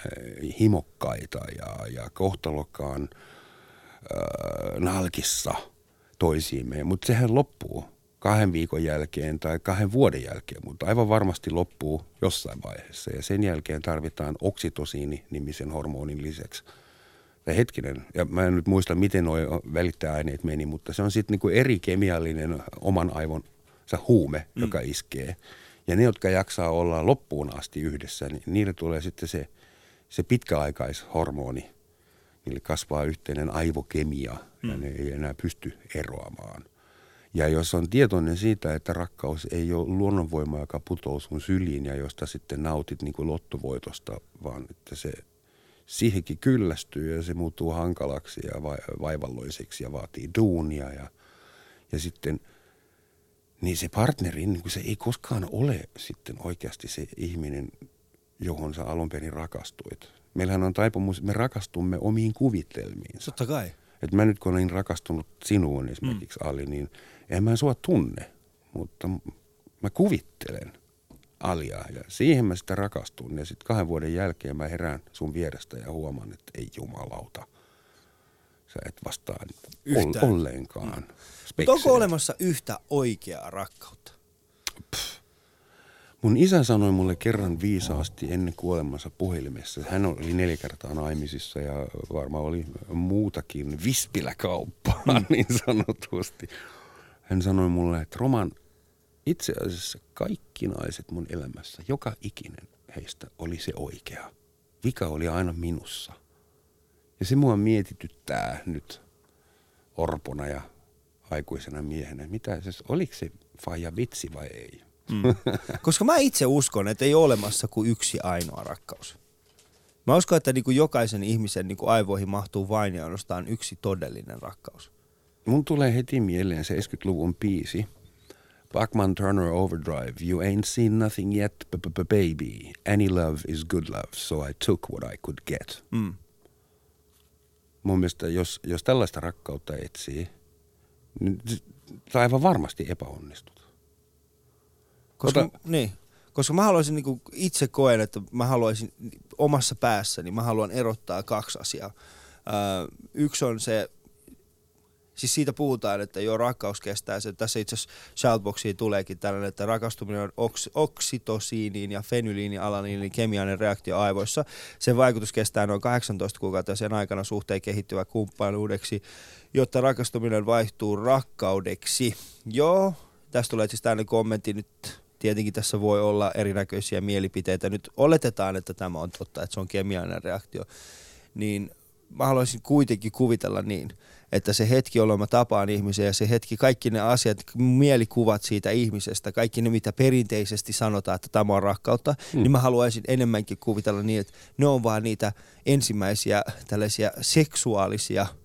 himokkaita ja, ja kohtalokkaan äh, nalkissa toisiimme. Mutta sehän loppuu kahden viikon jälkeen tai kahden vuoden jälkeen, mutta aivan varmasti loppuu jossain vaiheessa. Ja sen jälkeen tarvitaan oksitosiini-nimisen hormonin lisäksi. Ja hetkinen, ja mä en nyt muista, miten nuo välittäjäaineet meni, mutta se on sitten niinku eri kemiallinen oman aivon se huume, mm. joka iskee. Ja ne, jotka jaksaa olla loppuun asti yhdessä, niin niille tulee sitten se, se pitkäaikaishormoni. Niille kasvaa yhteinen aivokemia mm. ja ne ei enää pysty eroamaan – ja jos on tietoinen siitä, että rakkaus ei ole luonnonvoima, joka putoo sun syliin ja josta sitten nautit niin kuin lottovoitosta, vaan että se siihenkin kyllästyy ja se muuttuu hankalaksi ja vaivalloiseksi ja vaatii duunia ja, ja sitten niin se partneri, niin kuin se ei koskaan ole sitten oikeasti se ihminen, johon sä alun perin rakastuit. Meillähän on taipumus, me rakastumme omiin kuvitelmiin. Totta kai. Että mä nyt kun olin rakastunut sinuun esimerkiksi, mm. Ali, niin – en mä sua tunne, mutta mä kuvittelen Aliaa ja siihen mä sitä rakastun. Ja sitten kahden vuoden jälkeen mä herään sun vierestä ja huomaan, että ei jumalauta. Sä et vastaa Yhtään. ollenkaan. Mm. Onko olemassa yhtä oikeaa rakkautta? Pff. Mun isä sanoi mulle kerran viisaasti ennen kuolemansa puhelimessa. Hän oli neljä kertaa naimisissa ja varmaan oli muutakin vispiläkauppaa mm. niin sanotusti. Hän sanoi mulle, että Roman, itse asiassa kaikki naiset mun elämässä, joka ikinen heistä oli se oikea. Vika oli aina minussa. Ja se mua mietityttää nyt orpona ja aikuisena miehenä. Mitä se, oliko se faija vitsi vai ei? Mm. Koska mä itse uskon, että ei ole olemassa kuin yksi ainoa rakkaus. Mä uskon, että niin kuin jokaisen ihmisen niin kuin aivoihin mahtuu vain ja ainoastaan yksi todellinen rakkaus mun tulee heti mieleen 70-luvun biisi. Bachman Turner Overdrive. You ain't seen nothing yet, baby. Any love is good love, so I took what I could get. Mm. Mun mielestä, jos, jos tällaista rakkautta etsii, niin sä aivan varmasti epäonnistut. Koska, Ota, niin, koska mä haluaisin, niin kuin itse koen, että mä haluaisin omassa päässäni, mä haluan erottaa kaksi asiaa. Ö, yksi on se siis siitä puhutaan, että jo rakkaus kestää se. Tässä itse asiassa Shoutboxiin tuleekin tällainen, että rakastuminen on oks, oksitosiiniin ja fenyyliinialaniinin kemiallinen reaktio aivoissa. Sen vaikutus kestää noin 18 kuukautta ja sen aikana suhteen kehittyvä kumppanuudeksi, jotta rakastuminen vaihtuu rakkaudeksi. Joo, tästä tulee siis tällainen kommentti nyt tietenkin tässä voi olla erinäköisiä mielipiteitä. Nyt oletetaan, että tämä on totta, että se on kemiallinen reaktio. Niin mä haluaisin kuitenkin kuvitella niin, että se hetki, jolloin mä tapaan ihmisiä ja se hetki, kaikki ne asiat, mielikuvat siitä ihmisestä, kaikki ne, mitä perinteisesti sanotaan, että tämä on rakkautta, mm. niin mä haluaisin enemmänkin kuvitella niin, että ne on vaan niitä ensimmäisiä tällaisia seksuaalisia –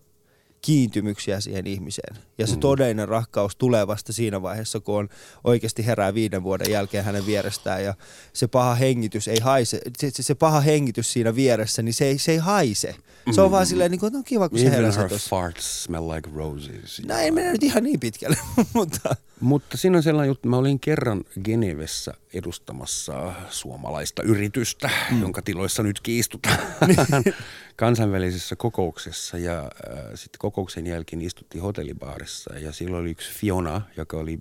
kiintymyksiä siihen ihmiseen. Ja se mm. todellinen rakkaus tulee vasta siinä vaiheessa, kun on oikeasti herää viiden vuoden jälkeen hänen vierestään ja se paha hengitys ei haise, se, se, se paha hengitys siinä vieressä, niin se ei, se ei haise. Se on mm. vaan silleen, niin kuin, no kiva, kun Even se herää her farts smell like roses. No ei mennä nyt ihan niin pitkälle, mutta... Mutta siinä on sellainen juttu, mä olin kerran Genevessä edustamassa suomalaista yritystä, mm. jonka tiloissa nyt kiistutaan. Kansainvälisessä kokouksessa ja äh, sitten kokouksen jälkeen istuttiin hotellibaarissa ja silloin oli yksi Fiona, joka oli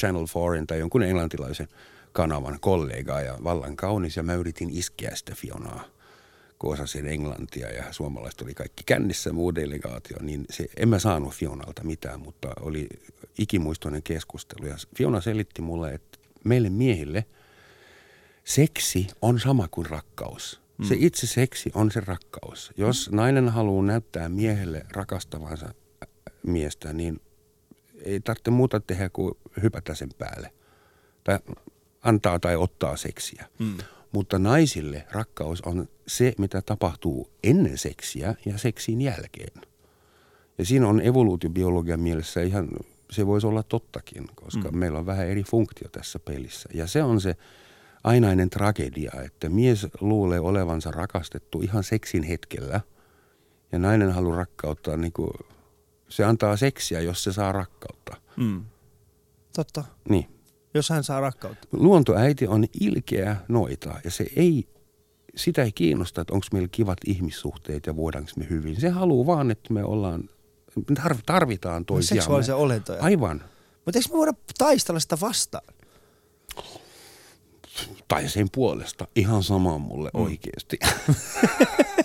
Channel 4 tai jonkun englantilaisen kanavan kollega ja vallan kaunis ja mä yritin iskeä sitä Fionaa kun osasin englantia ja suomalaiset oli kaikki kännissä muu delegaatio, niin se, en mä saanut Fionalta mitään, mutta oli ikimuistoinen keskustelu. Ja Fiona selitti mulle, että meille miehille seksi on sama kuin rakkaus. Mm. Se itse seksi on se rakkaus. Jos mm. nainen haluaa näyttää miehelle rakastavansa miestä, niin ei tarvitse muuta tehdä kuin hypätä sen päälle. Tai antaa tai ottaa seksiä. Mm. Mutta naisille rakkaus on se, mitä tapahtuu ennen seksiä ja seksin jälkeen. Ja siinä on evoluutiobiologian mielessä ihan, se voisi olla tottakin, koska mm. meillä on vähän eri funktio tässä pelissä. Ja se on se ainainen tragedia, että mies luulee olevansa rakastettu ihan seksin hetkellä ja nainen haluaa rakkauttaa niin kuin, se antaa seksiä, jos se saa rakkautta. Mm. Totta. Niin. Jos hän saa rakkautta. Luontoäiti on ilkeä noita ja se ei, sitä ei kiinnosta, että onko meillä kivat ihmissuhteet ja voidaanko me hyvin. Se haluaa vaan, että me ollaan, tarvitaan no, toisiamme. Seksuaalisia olentoja. Aivan. Mutta eikö me voida taistella sitä vastaan? Tai sen puolesta. Ihan sama mulle mm. oikeasti.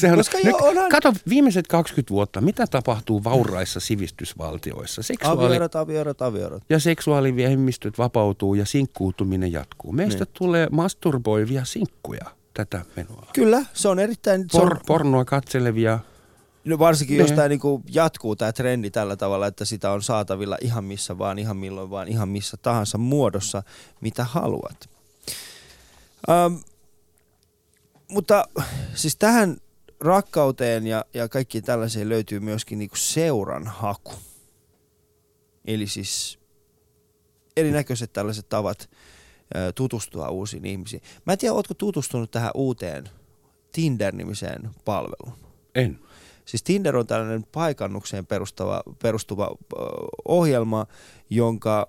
Sehän Koska on, jo onhan... Kato viimeiset 20 vuotta, mitä tapahtuu vauraissa sivistysvaltioissa. Seksuaali... Aviorot, aviorot, aviorot. Ja seksuaaliviemistöt vapautuu ja sinkkuutuminen jatkuu. Meistä niin. tulee masturboivia sinkkuja tätä menoa. Kyllä, se on erittäin... Por, on... Pornoa katselevia No varsinkin ne. jos tämä niinku jatkuu tämä trendi tällä tavalla, että sitä on saatavilla ihan missä vaan, ihan milloin vaan, ihan missä tahansa muodossa, mitä haluat. Ähm, mutta siis tähän rakkauteen ja, ja kaikki tällaiseen löytyy myöskin niinku seuran haku. Eli siis erinäköiset tällaiset tavat ö, tutustua uusiin ihmisiin. Mä en tiedä, ootko tutustunut tähän uuteen Tinder-nimiseen palveluun? En. Siis Tinder on tällainen paikannukseen perustava, perustuva ohjelma, jonka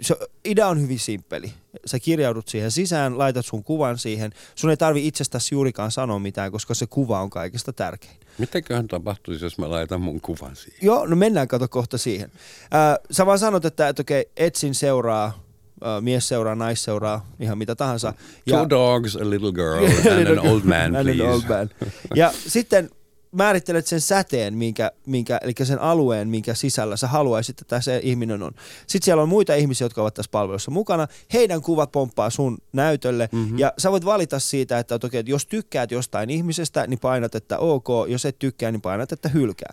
se idea on hyvin simppeli. Sä kirjaudut siihen sisään, laitat sun kuvan siihen. Sun ei tarvi itsestäsi juurikaan sanoa mitään, koska se kuva on kaikista tärkein. Mitäköhän tapahtuisi, jos mä laitan mun kuvan siihen? Joo, no mennään kato kohta siihen. Äh, sä vaan sanot, että, että okei, etsin seuraa, äh, mies seuraa, nais seuraa, ihan mitä tahansa. Ja, Two dogs, a little girl and an old man, please. An old man. Ja sitten määrittelet sen säteen, minkä, minkä, eli sen alueen, minkä sisällä sä haluaisit, että se ihminen on. Sitten siellä on muita ihmisiä, jotka ovat tässä palvelussa mukana. Heidän kuvat pomppaa sun näytölle mm-hmm. ja sä voit valita siitä, että, okay, että jos tykkäät jostain ihmisestä, niin painat, että ok. Jos et tykkää, niin painat, että hylkää.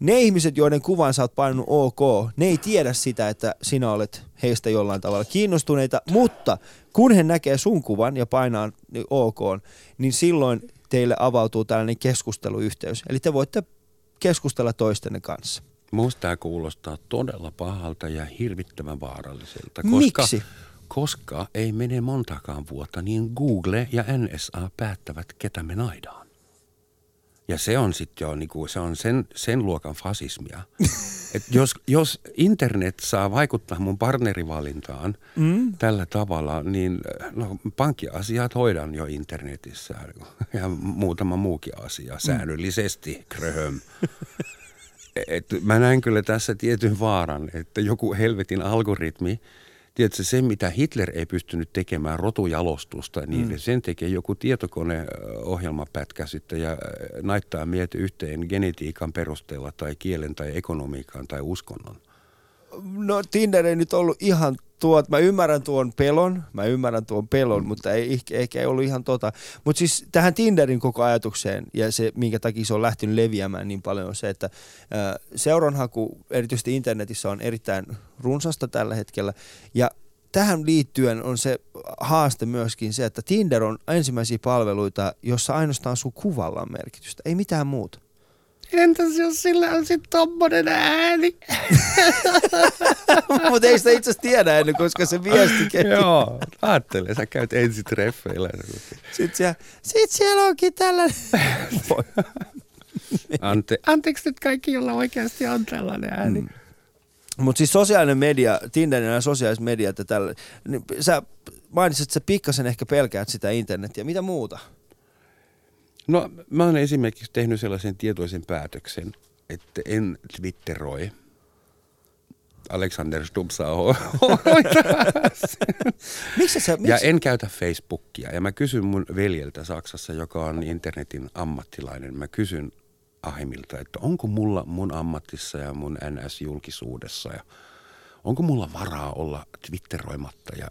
Ne ihmiset, joiden kuvan sä oot painanut ok, ne ei tiedä sitä, että sinä olet heistä jollain tavalla kiinnostuneita, mutta kun he näkee sun kuvan ja painaa niin ok, niin silloin teille avautuu tällainen keskusteluyhteys. Eli te voitte keskustella toistenne kanssa. Minusta tämä kuulostaa todella pahalta ja hirvittävän vaaralliselta. Koska, Miksi? Koska ei mene montakaan vuotta, niin Google ja NSA päättävät, ketä me naidaan. Ja se on sitten jo niinku, se on sen, sen luokan fasismia. Et jos, jos internet saa vaikuttaa mun partnerivalintaan mm. tällä tavalla, niin no, pankkiasiat hoidan jo internetissä ja muutama muukin asia säännöllisesti, kröhöm. Et mä näen kyllä tässä tietyn vaaran, että joku helvetin algoritmi – tiedätkö, se mitä Hitler ei pystynyt tekemään rotujalostusta, niin mm. sen tekee joku tietokoneohjelmapätkä sitten ja naittaa mieti yhteen genetiikan perusteella tai kielen tai ekonomiikan tai uskonnon. No Tinder ei nyt ollut ihan tuo, mä ymmärrän tuon pelon, mä ymmärrän tuon pelon, mm. mutta ei, ehkä ei ollut ihan tota. Mutta siis tähän Tinderin koko ajatukseen ja se, minkä takia se on lähtenyt leviämään niin paljon on se, että äh, seuranhaku erityisesti internetissä on erittäin runsasta tällä hetkellä ja tähän liittyen on se haaste myöskin se, että Tinder on ensimmäisiä palveluita, jossa ainoastaan sun kuvalla on merkitystä, ei mitään muuta. Entäs jos sillä on sitten tommonen ääni? Mutta ei sitä itse asiassa tiedä ennen, koska se viesti Joo, ajattele, sä käyt ensin treffeillä. Sitten siellä, sit siellä onkin tällainen. Ante, anteeksi nyt kaikki, jolla oikeasti on tällainen ääni. Mm. Mutta siis sosiaalinen media, Tinder ja sosiaaliset mediat ja tällä, niin sä mainitsit, että sä pikkasen ehkä pelkäät sitä internetiä. Mitä muuta? No mä oon esimerkiksi tehnyt sellaisen tietoisen päätöksen, että en twitteroi. Alexander Stubb saa Miksi sä, miksi? Ja en käytä Facebookia. Ja mä kysyn mun veljeltä Saksassa, joka on internetin ammattilainen. Mä kysyn Ahimilta, että onko mulla mun ammatissa ja mun NS-julkisuudessa ja onko mulla varaa olla twitteroimatta ja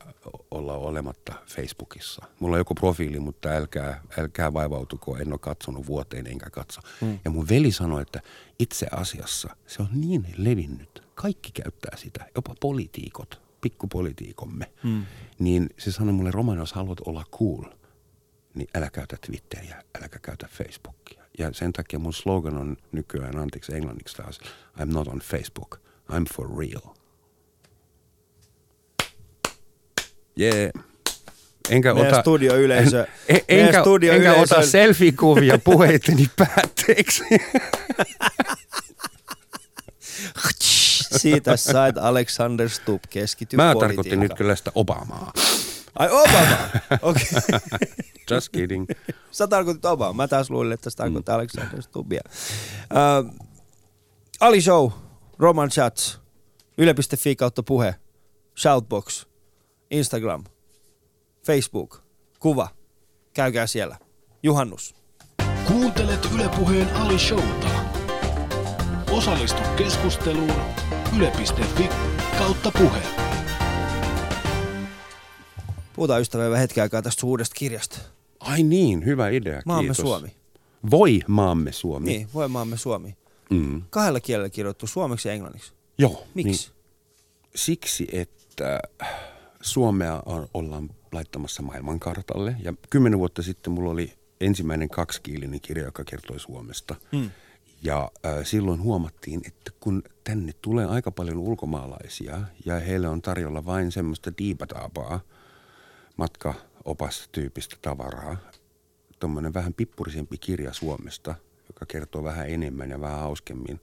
olla olematta Facebookissa. Mulla on joku profiili, mutta älkää, älkää vaivautuko, en ole katsonut vuoteen enkä katso. Mm. Ja mun veli sanoi, että itse asiassa se on niin levinnyt. Kaikki käyttää sitä, jopa poliitikot, pikkupolitiikomme. Mm. Niin se sanoi mulle, Roman, jos haluat olla cool, niin älä käytä Twitteriä, äläkä käytä Facebookia. Ja sen takia mun slogan on nykyään, anteeksi englanniksi taas, I'm not on Facebook, I'm for real. Yeah. Enkä Meidän ota, studioyleisö- en, en, enkä, studioyleisö- enkä ota selfie-kuvia puheitteni päätteeksi. Siitä sait Alexander Stubb keskity Mä tarkoitin nyt kyllä sitä Obamaa. Ai Obama! Okei. Just kidding. Sä tarkoitit Obama. Mä taas luulin, että sä tarkoitit mm. Alexander Stubbia. Uh, Ali Show, Roman Chats, yle.fi kautta puhe, Shoutbox, Instagram, Facebook, kuva. Käykää siellä. Juhannus. Kuuntelet Ylepuheen Ali Showta. Osallistu keskusteluun yle.fi kautta puhe. Puhutaan ystävää hetken aikaa tästä uudesta kirjasta. Ai niin, hyvä idea, Maamme kiitos. Suomi. Voi maamme Suomi. Niin, voi maamme Suomi. Mm. Kahdella kielellä kirjoittu, suomeksi ja englanniksi. Joo. Miksi? Niin, siksi, että Suomea on, ollaan laittamassa maailmankartalle. Ja kymmenen vuotta sitten mulla oli ensimmäinen kaksikielinen kirja, joka kertoi Suomesta. Mm. Ja äh, silloin huomattiin, että kun tänne tulee aika paljon ulkomaalaisia ja heille on tarjolla vain semmoista diipataapaa, matkaopastyyppistä tavaraa, tuommoinen vähän pippurisempi kirja Suomesta, joka kertoo vähän enemmän ja vähän hauskemmin,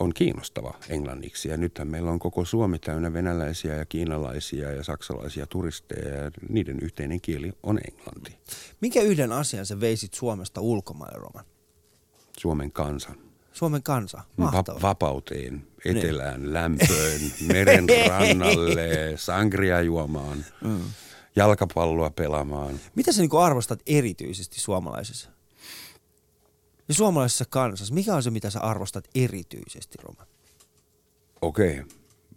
on kiinnostava englanniksi. Ja nythän meillä on koko Suomi täynnä venäläisiä ja kiinalaisia ja saksalaisia turisteja ja niiden yhteinen kieli on englanti. Minkä yhden asian sä veisit Suomesta ulkomaille, Roman? Suomen kansan. Suomen kansa. Va- vapauteen, etelään, lämpöön, meren rannalle, sangria juomaan, mm. jalkapalloa pelaamaan. Mitä sä niinku arvostat erityisesti suomalaisessa? Ja suomalaisessa kansassa, mikä on se, mitä sä arvostat erityisesti, Roman? Okei,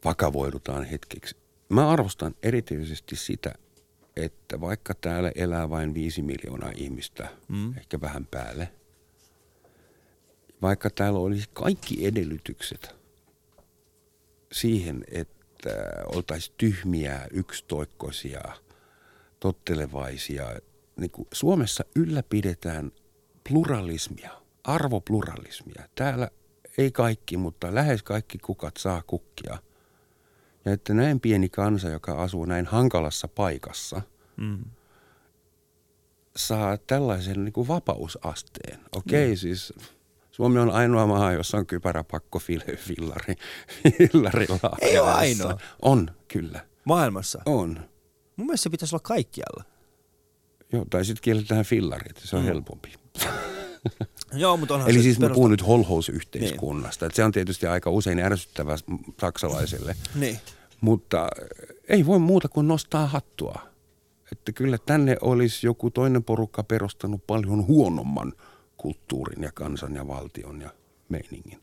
vakavoidutaan hetkeksi. Mä arvostan erityisesti sitä, että vaikka täällä elää vain viisi miljoonaa ihmistä, mm. ehkä vähän päälle, vaikka täällä olisi kaikki edellytykset siihen, että oltaisiin tyhmiä, yksitoikkoisia, tottelevaisia. Niin kuin Suomessa ylläpidetään pluralismia, arvopluralismia. Täällä ei kaikki, mutta lähes kaikki kukat saa kukkia. Ja että näin pieni kansa, joka asuu näin hankalassa paikassa, Mm. saa tällaisen niin kuin vapausasteen. Okei, mm. siis Suomi on ainoa maa, jossa on kypäräpakko fillarilla. Ei ole ainoa. On, kyllä. Maailmassa. On. Mun mielestä se pitäisi olla kaikkialla. Joo, tai sitten kielletään fillarit, se on mm. helpompi. Joo, mutta onhan Eli se siis mä perusta- puhun nyt holhousyhteiskunnasta. Niin. Se on tietysti aika usein ärsyttävä s- saksalaiselle. Niin. Mutta äh, ei voi muuta kuin nostaa hattua. Että kyllä tänne olisi joku toinen porukka perustanut paljon huonomman kulttuurin ja kansan ja valtion ja meiningin.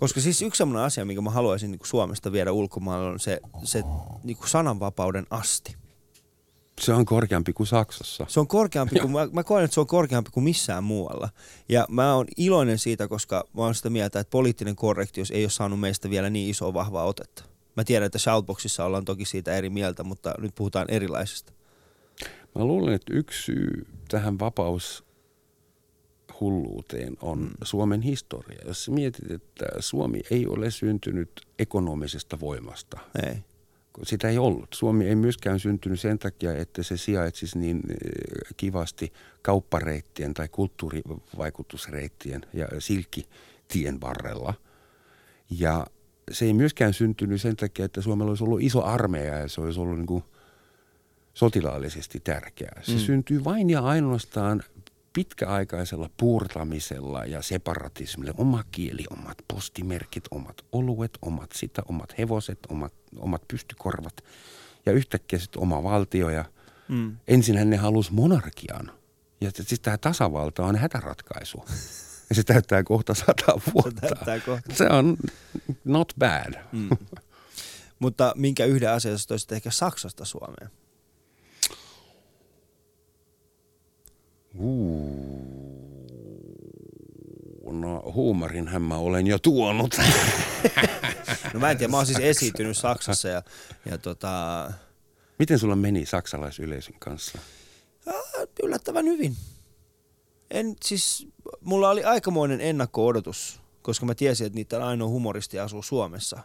Koska siis yksi sellainen asia, minkä mä haluaisin niin Suomesta viedä ulkomaille, on se, se niin sananvapauden asti. Se on korkeampi kuin Saksassa. Se on korkeampi kuin, mä, mä koen, että se on korkeampi kuin missään muualla. Ja mä oon iloinen siitä, koska mä oon sitä mieltä, että poliittinen korrektius ei ole saanut meistä vielä niin isoa vahvaa otetta. Mä tiedän, että Shoutboxissa ollaan toki siitä eri mieltä, mutta nyt puhutaan erilaisesta. Mä luulen, että yksi syy tähän vapaushulluuteen on mm. Suomen historia. Jos mietit, että Suomi ei ole syntynyt ekonomisesta voimasta. Ei. Sitä ei ollut. Suomi ei myöskään syntynyt sen takia, että se sijaitsisi niin eh, kivasti kauppareittien tai kulttuurivaikutusreittien ja silkkitien varrella. Ja se ei myöskään syntynyt sen takia, että Suomella olisi ollut iso armeija ja se olisi ollut niin kuin sotilaallisesti tärkeää. Se mm. syntyy vain ja ainoastaan pitkäaikaisella puurtamisella ja separatismilla. Oma kieli, omat postimerkit, omat oluet, omat sitä, omat hevoset, omat, omat pystykorvat ja yhtäkkiä sitten oma valtio. Ja Mm. ensinhän ne halusi monarkian. Ja siis tämä tasavalta on hätäratkaisu. Ja se täyttää kohta sata vuotta. täyttää kohta. Se on not bad. Mm. Mutta minkä yhden asian toisit ehkä Saksasta Suomeen? Uh, no huumorinhän mä olen jo tuonut. No mä en tiedä, mä oon siis esiintynyt Saksassa ja, ja tota, Miten sulla meni saksalaisyleisön kanssa? Ah, yllättävän hyvin. En siis, mulla oli aikamoinen ennakko-odotus, koska mä tiesin, että niitä ainoa humoristi asuu Suomessa.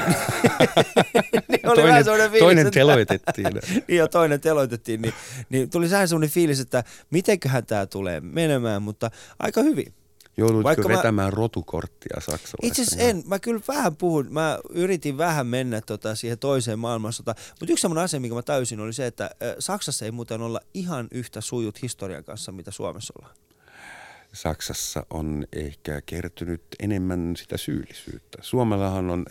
niin oli vähän toinen, semmoinen fiilis, toinen että- teloitettiin. niin ja toinen teloitettiin, niin, niin tuli vähän semmoinen fiilis, että mitenköhän tämä tulee menemään, mutta aika hyvin. Joudutko Vaikka mä- vetämään rotukorttia saksalaisessa? Itse asiassa en, mä kyllä vähän puhun, mä yritin vähän mennä tota siihen toiseen maailmansotaan, mutta yksi semmoinen asia, mikä mä täysin, oli se, että Saksassa ei muuten olla ihan yhtä sujut historian kanssa, mitä Suomessa ollaan. Saksassa on ehkä kertynyt enemmän sitä syyllisyyttä. Suomellahan on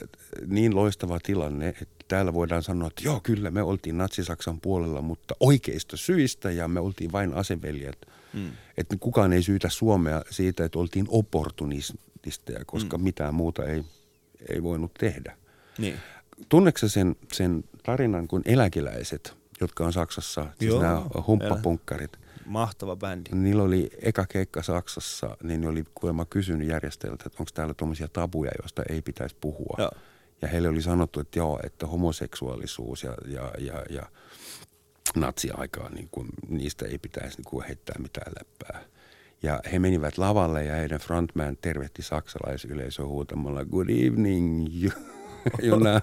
niin loistava tilanne, että täällä voidaan sanoa, että joo, kyllä me oltiin Natsi-Saksan puolella, mutta oikeista syistä ja me oltiin vain aseveljet. Mm. Että kukaan ei syytä Suomea siitä, että oltiin opportunisteja, koska mm. mitään muuta ei, ei voinut tehdä. Niin. Tunneeko sen, sen tarinan kuin eläkeläiset, jotka on Saksassa, siis Joo, nämä humppapunkkarit? Mahtava bändi. Niillä oli eka keikka Saksassa, niin ne oli kuulemma kysynyt järjestäjältä, että onko täällä tuommoisia tabuja, joista ei pitäisi puhua. Joo. Ja heille oli sanottu, että joo, että homoseksuaalisuus ja, ja, ja, ja natsiaikaa, niin kuin, niistä ei pitäisi niin kuin heittää mitään läppää. Ja he menivät lavalle ja heidän frontman tervehti saksalaisyleisöä huutamalla Good evening, you, you na-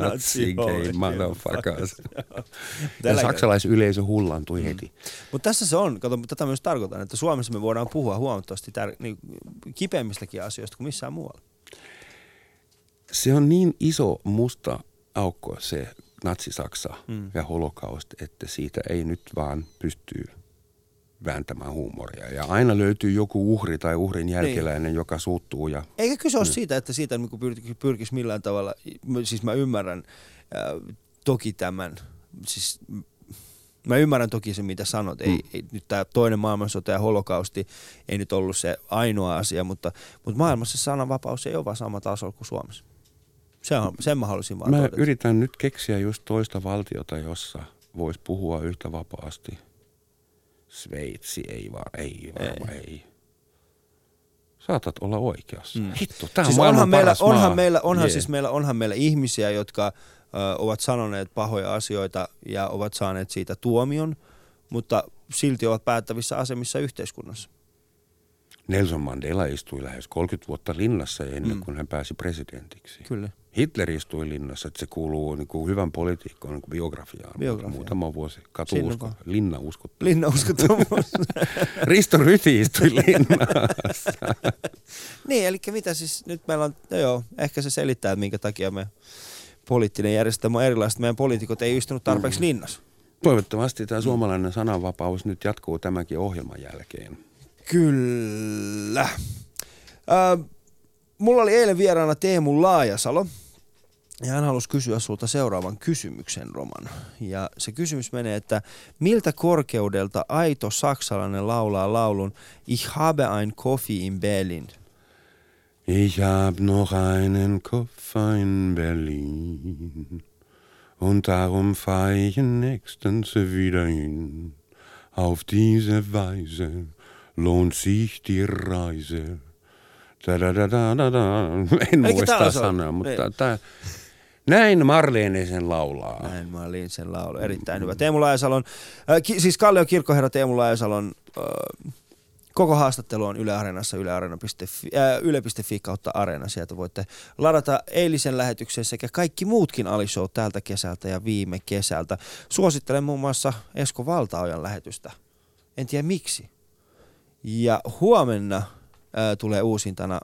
Nazi gay motherfuckers. Ja saksalaisyleisö hullantui heti. Mutta tässä se on, kato, tätä myös tarkoitan, että Suomessa me voidaan puhua huomattavasti tär- niin, kipeimmistäkin asioista kuin missään muualla. Se on niin iso musta aukko se natsi-Saksa mm. ja holokaust, että siitä ei nyt vaan pysty vääntämään huumoria. Ja aina löytyy joku uhri tai uhrin jälkeläinen, niin. joka suuttuu ja Eikä kyse ole siitä, että siitä niin pyrkisi, millään tavalla, siis mä ymmärrän äh, toki tämän, siis mä ymmärrän toki sen, mitä sanot. Ei, ei, nyt tämä toinen maailmansota ja holokausti ei nyt ollut se ainoa asia, mutta, mutta maailmassa sananvapaus ei ole vaan sama tasolla kuin Suomessa. Se on, sen mä halusin vaan Mä todeta. yritän nyt keksiä just toista valtiota, jossa voisi puhua yhtä vapaasti. Sveitsi ei vaan, ei varmaan, ei. ei. Saatat olla oikeassa. Mm. Hitto, tämä on siis maailman onhan meillä, onhan maa. meillä, onhan Jee. siis meillä, onhan meillä ihmisiä, jotka ö, ovat sanoneet pahoja asioita ja ovat saaneet siitä tuomion, mutta silti ovat päättävissä asemissa yhteiskunnassa. Nelson Mandela istui lähes 30 vuotta linnassa ennen kuin hän pääsi presidentiksi. Kyllä. Hitler istui linnassa, että se kuuluu niin kuin hyvän poliitikkoon niin biografiaan. Biografiaan. Muutama vuosi. Katuusko, linna uskottu. Linna uskottomuus. Risto Ryti istui linnassa. niin, eli mitä siis nyt meillä on, no joo, ehkä se selittää, että minkä takia me poliittinen järjestelmä on erilaista. Meidän poliitikot ei istunut tarpeeksi linnassa. Toivottavasti tämä suomalainen sananvapaus nyt jatkuu tämänkin ohjelman jälkeen. Kyllä. Äh, mulla oli eilen vieraana Teemu Laajasalo. Ja hän halusi kysyä sulta seuraavan kysymyksen, Roman. Ja se kysymys menee, että miltä korkeudelta aito saksalainen laulaa laulun Ich habe ein Coffee in Berlin? Ich hab noch einen Koffer in Berlin und darum fahr ich nächstens wieder hin. Auf diese Weise lohnt sich die Reise. Da, da, da, da, da, da. En Eikä muista sanaa, mutta Ei. Näin Marlene sen laulaa. Näin olin sen laulu. Erittäin hyvä. Teemu Laajasalon, äh, ki, siis Kallion kirkkoherra Teemu Laajasalon äh, koko haastattelu on Yle Areenassa, yleareena.fi, äh, yle.fi kautta Areena. Sieltä voitte ladata eilisen lähetyksen sekä kaikki muutkin alishow tältä kesältä ja viime kesältä. Suosittelen muun muassa Esko Valtaojan lähetystä. En tiedä miksi. Ja huomenna äh, tulee uusintana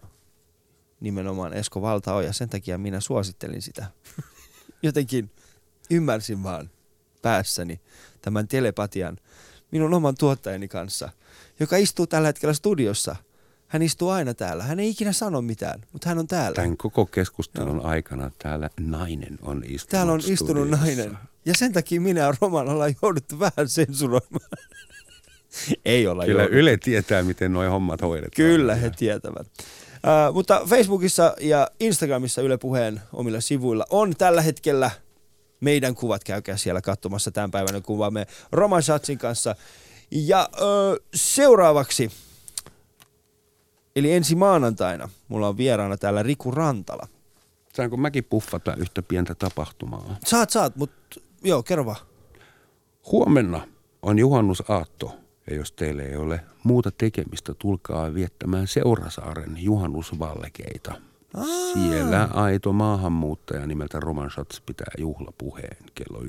nimenomaan Esko Valtaoja. Sen takia minä suosittelin sitä. Jotenkin ymmärsin vaan päässäni tämän telepatian minun oman tuottajani kanssa, joka istuu tällä hetkellä studiossa. Hän istuu aina täällä. Hän ei ikinä sano mitään, mutta hän on täällä. Tämän koko keskustelun aikana täällä nainen on istunut Täällä on istunut studiossa. nainen. Ja sen takia minä ja Roman ollaan jouduttu vähän sensuroimaan. ei olla Kyllä jouduttu. Yle tietää, miten nuo hommat hoidetaan. Kyllä he tietävät. Mutta Facebookissa ja Instagramissa Yle Puheen omilla sivuilla on tällä hetkellä meidän kuvat. Käykää siellä katsomassa tämän päivän kuvaamme Roman Schatzin kanssa. Ja uh, seuraavaksi, eli ensi maanantaina, mulla on vieraana täällä Riku Rantala. Saanko mäkin puffata yhtä pientä tapahtumaa? Saat, saat, mutta joo, kerro vaan. Huomenna on juhannusaatto ja jos teille ei ole muuta tekemistä, tulkaa viettämään Seurasaaren juhannusvalkeita. Siellä aito maahanmuuttaja nimeltä Roman Schatz pitää juhlapuheen kello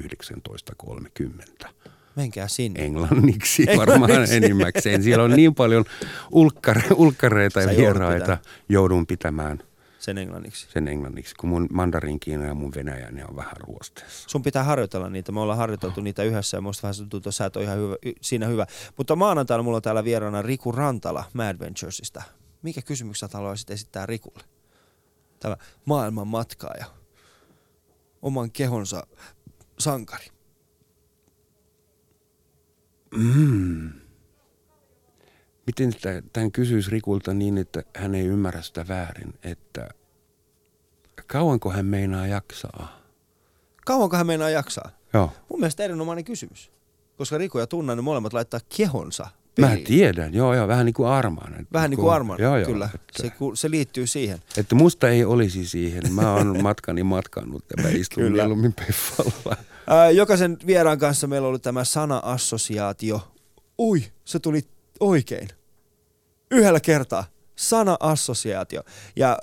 19.30. Menkää sinne. Englanniksi varmaan Englanniksi. enimmäkseen. Siellä on niin paljon ulkkare, ulkkareita ja vieraita. Joudun pitämään Sen englanniksi. sen englanniksi, kun mun mandarinkiina ja mun venäjä ne on vähän ruosteessa. Sun pitää harjoitella niitä. Me ollaan harjoiteltu niitä yhdessä ja musta vähän se tuntuu, että sä et ole ihan hyvä, siinä hyvä. Mutta maanantaina mulla on täällä vieraana Riku Rantala Mad Venturesista. Mikä kysymyksen sä haluaisit esittää Rikulle? Tämä maailman matkaaja. Oman kehonsa sankari. Miten sitä- tämän kysyisi Rikulta niin, että hän ei ymmärrä sitä väärin, että kauanko hän meinaa jaksaa? Kauanko hän meinaa jaksaa? Joo. Mun mielestä erinomainen kysymys. Koska Riku ja Tunna, ne molemmat laittaa kehonsa Mä peliin. tiedän, joo, joo, vähän niin kuin Armaan. Vähän niin kuin Arman, joo, joo, kyllä. Että, Se, ku- se liittyy siihen. että musta ei olisi siihen. Mä oon matkani matkannut ja mä istun Kyllä. mieluummin peffalla. Jokaisen vieraan kanssa meillä ollut tämä sana-assosiaatio. Ui, se tuli oikein. Yhdellä kertaa. Sana-assosiaatio. Ja ää,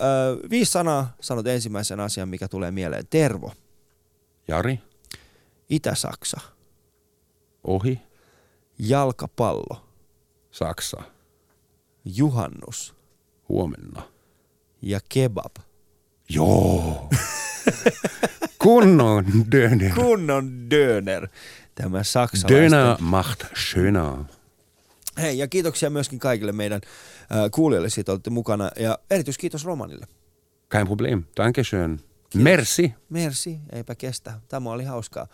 viisi sanaa sanot ensimmäisen asian, mikä tulee mieleen. Tervo, Jari, Itä-Saksa, ohi, jalkapallo, Saksa, juhannus huomenna. ja kebab. Joo. Kunnon döner. Kunnon döner. Tämä saksalaisten... Döner macht schöner. Hei, ja kiitoksia myöskin kaikille meidän äh, kuulijoille siitä, olette mukana. Ja erityiskiitos Romanille. Kein Problem. Dankeschön. Merci. Merci, eipä kestä. Tämä oli hauskaa.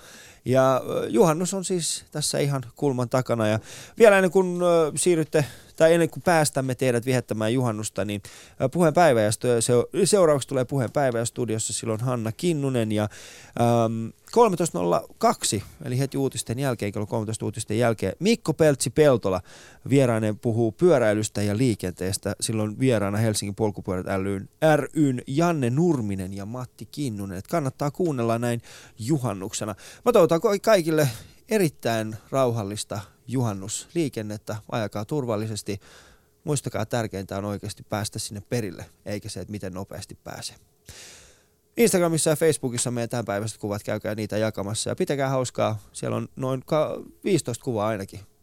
Ja juhannus on siis tässä ihan kulman takana. Ja vielä ennen kuin siirrytte, tai ennen kuin päästämme teidät viettämään juhannusta, niin puheenpäivä ja seuraavaksi tulee puheenpäivä ja studiossa silloin Hanna Kinnunen ja äm, 13.02, eli heti uutisten jälkeen, kello 13 uutisten jälkeen, Mikko Peltsi Peltola vierainen puhuu pyöräilystä ja liikenteestä. Silloin vieraana Helsingin polkupyörät ryn, ryn Janne Nurminen ja Matti Kinnunen. Et kannattaa kuunnella näin juhannuksena. Mä toivotan ko- kaikille erittäin rauhallista juhannusliikennettä. Ajakaa turvallisesti. Muistakaa, tärkeintä on oikeasti päästä sinne perille, eikä se, että miten nopeasti pääsee. Instagramissa ja Facebookissa meidän tämänpäiväiset kuvat, käykää niitä jakamassa ja pitäkää hauskaa. Siellä on noin ka- 15 kuvaa ainakin.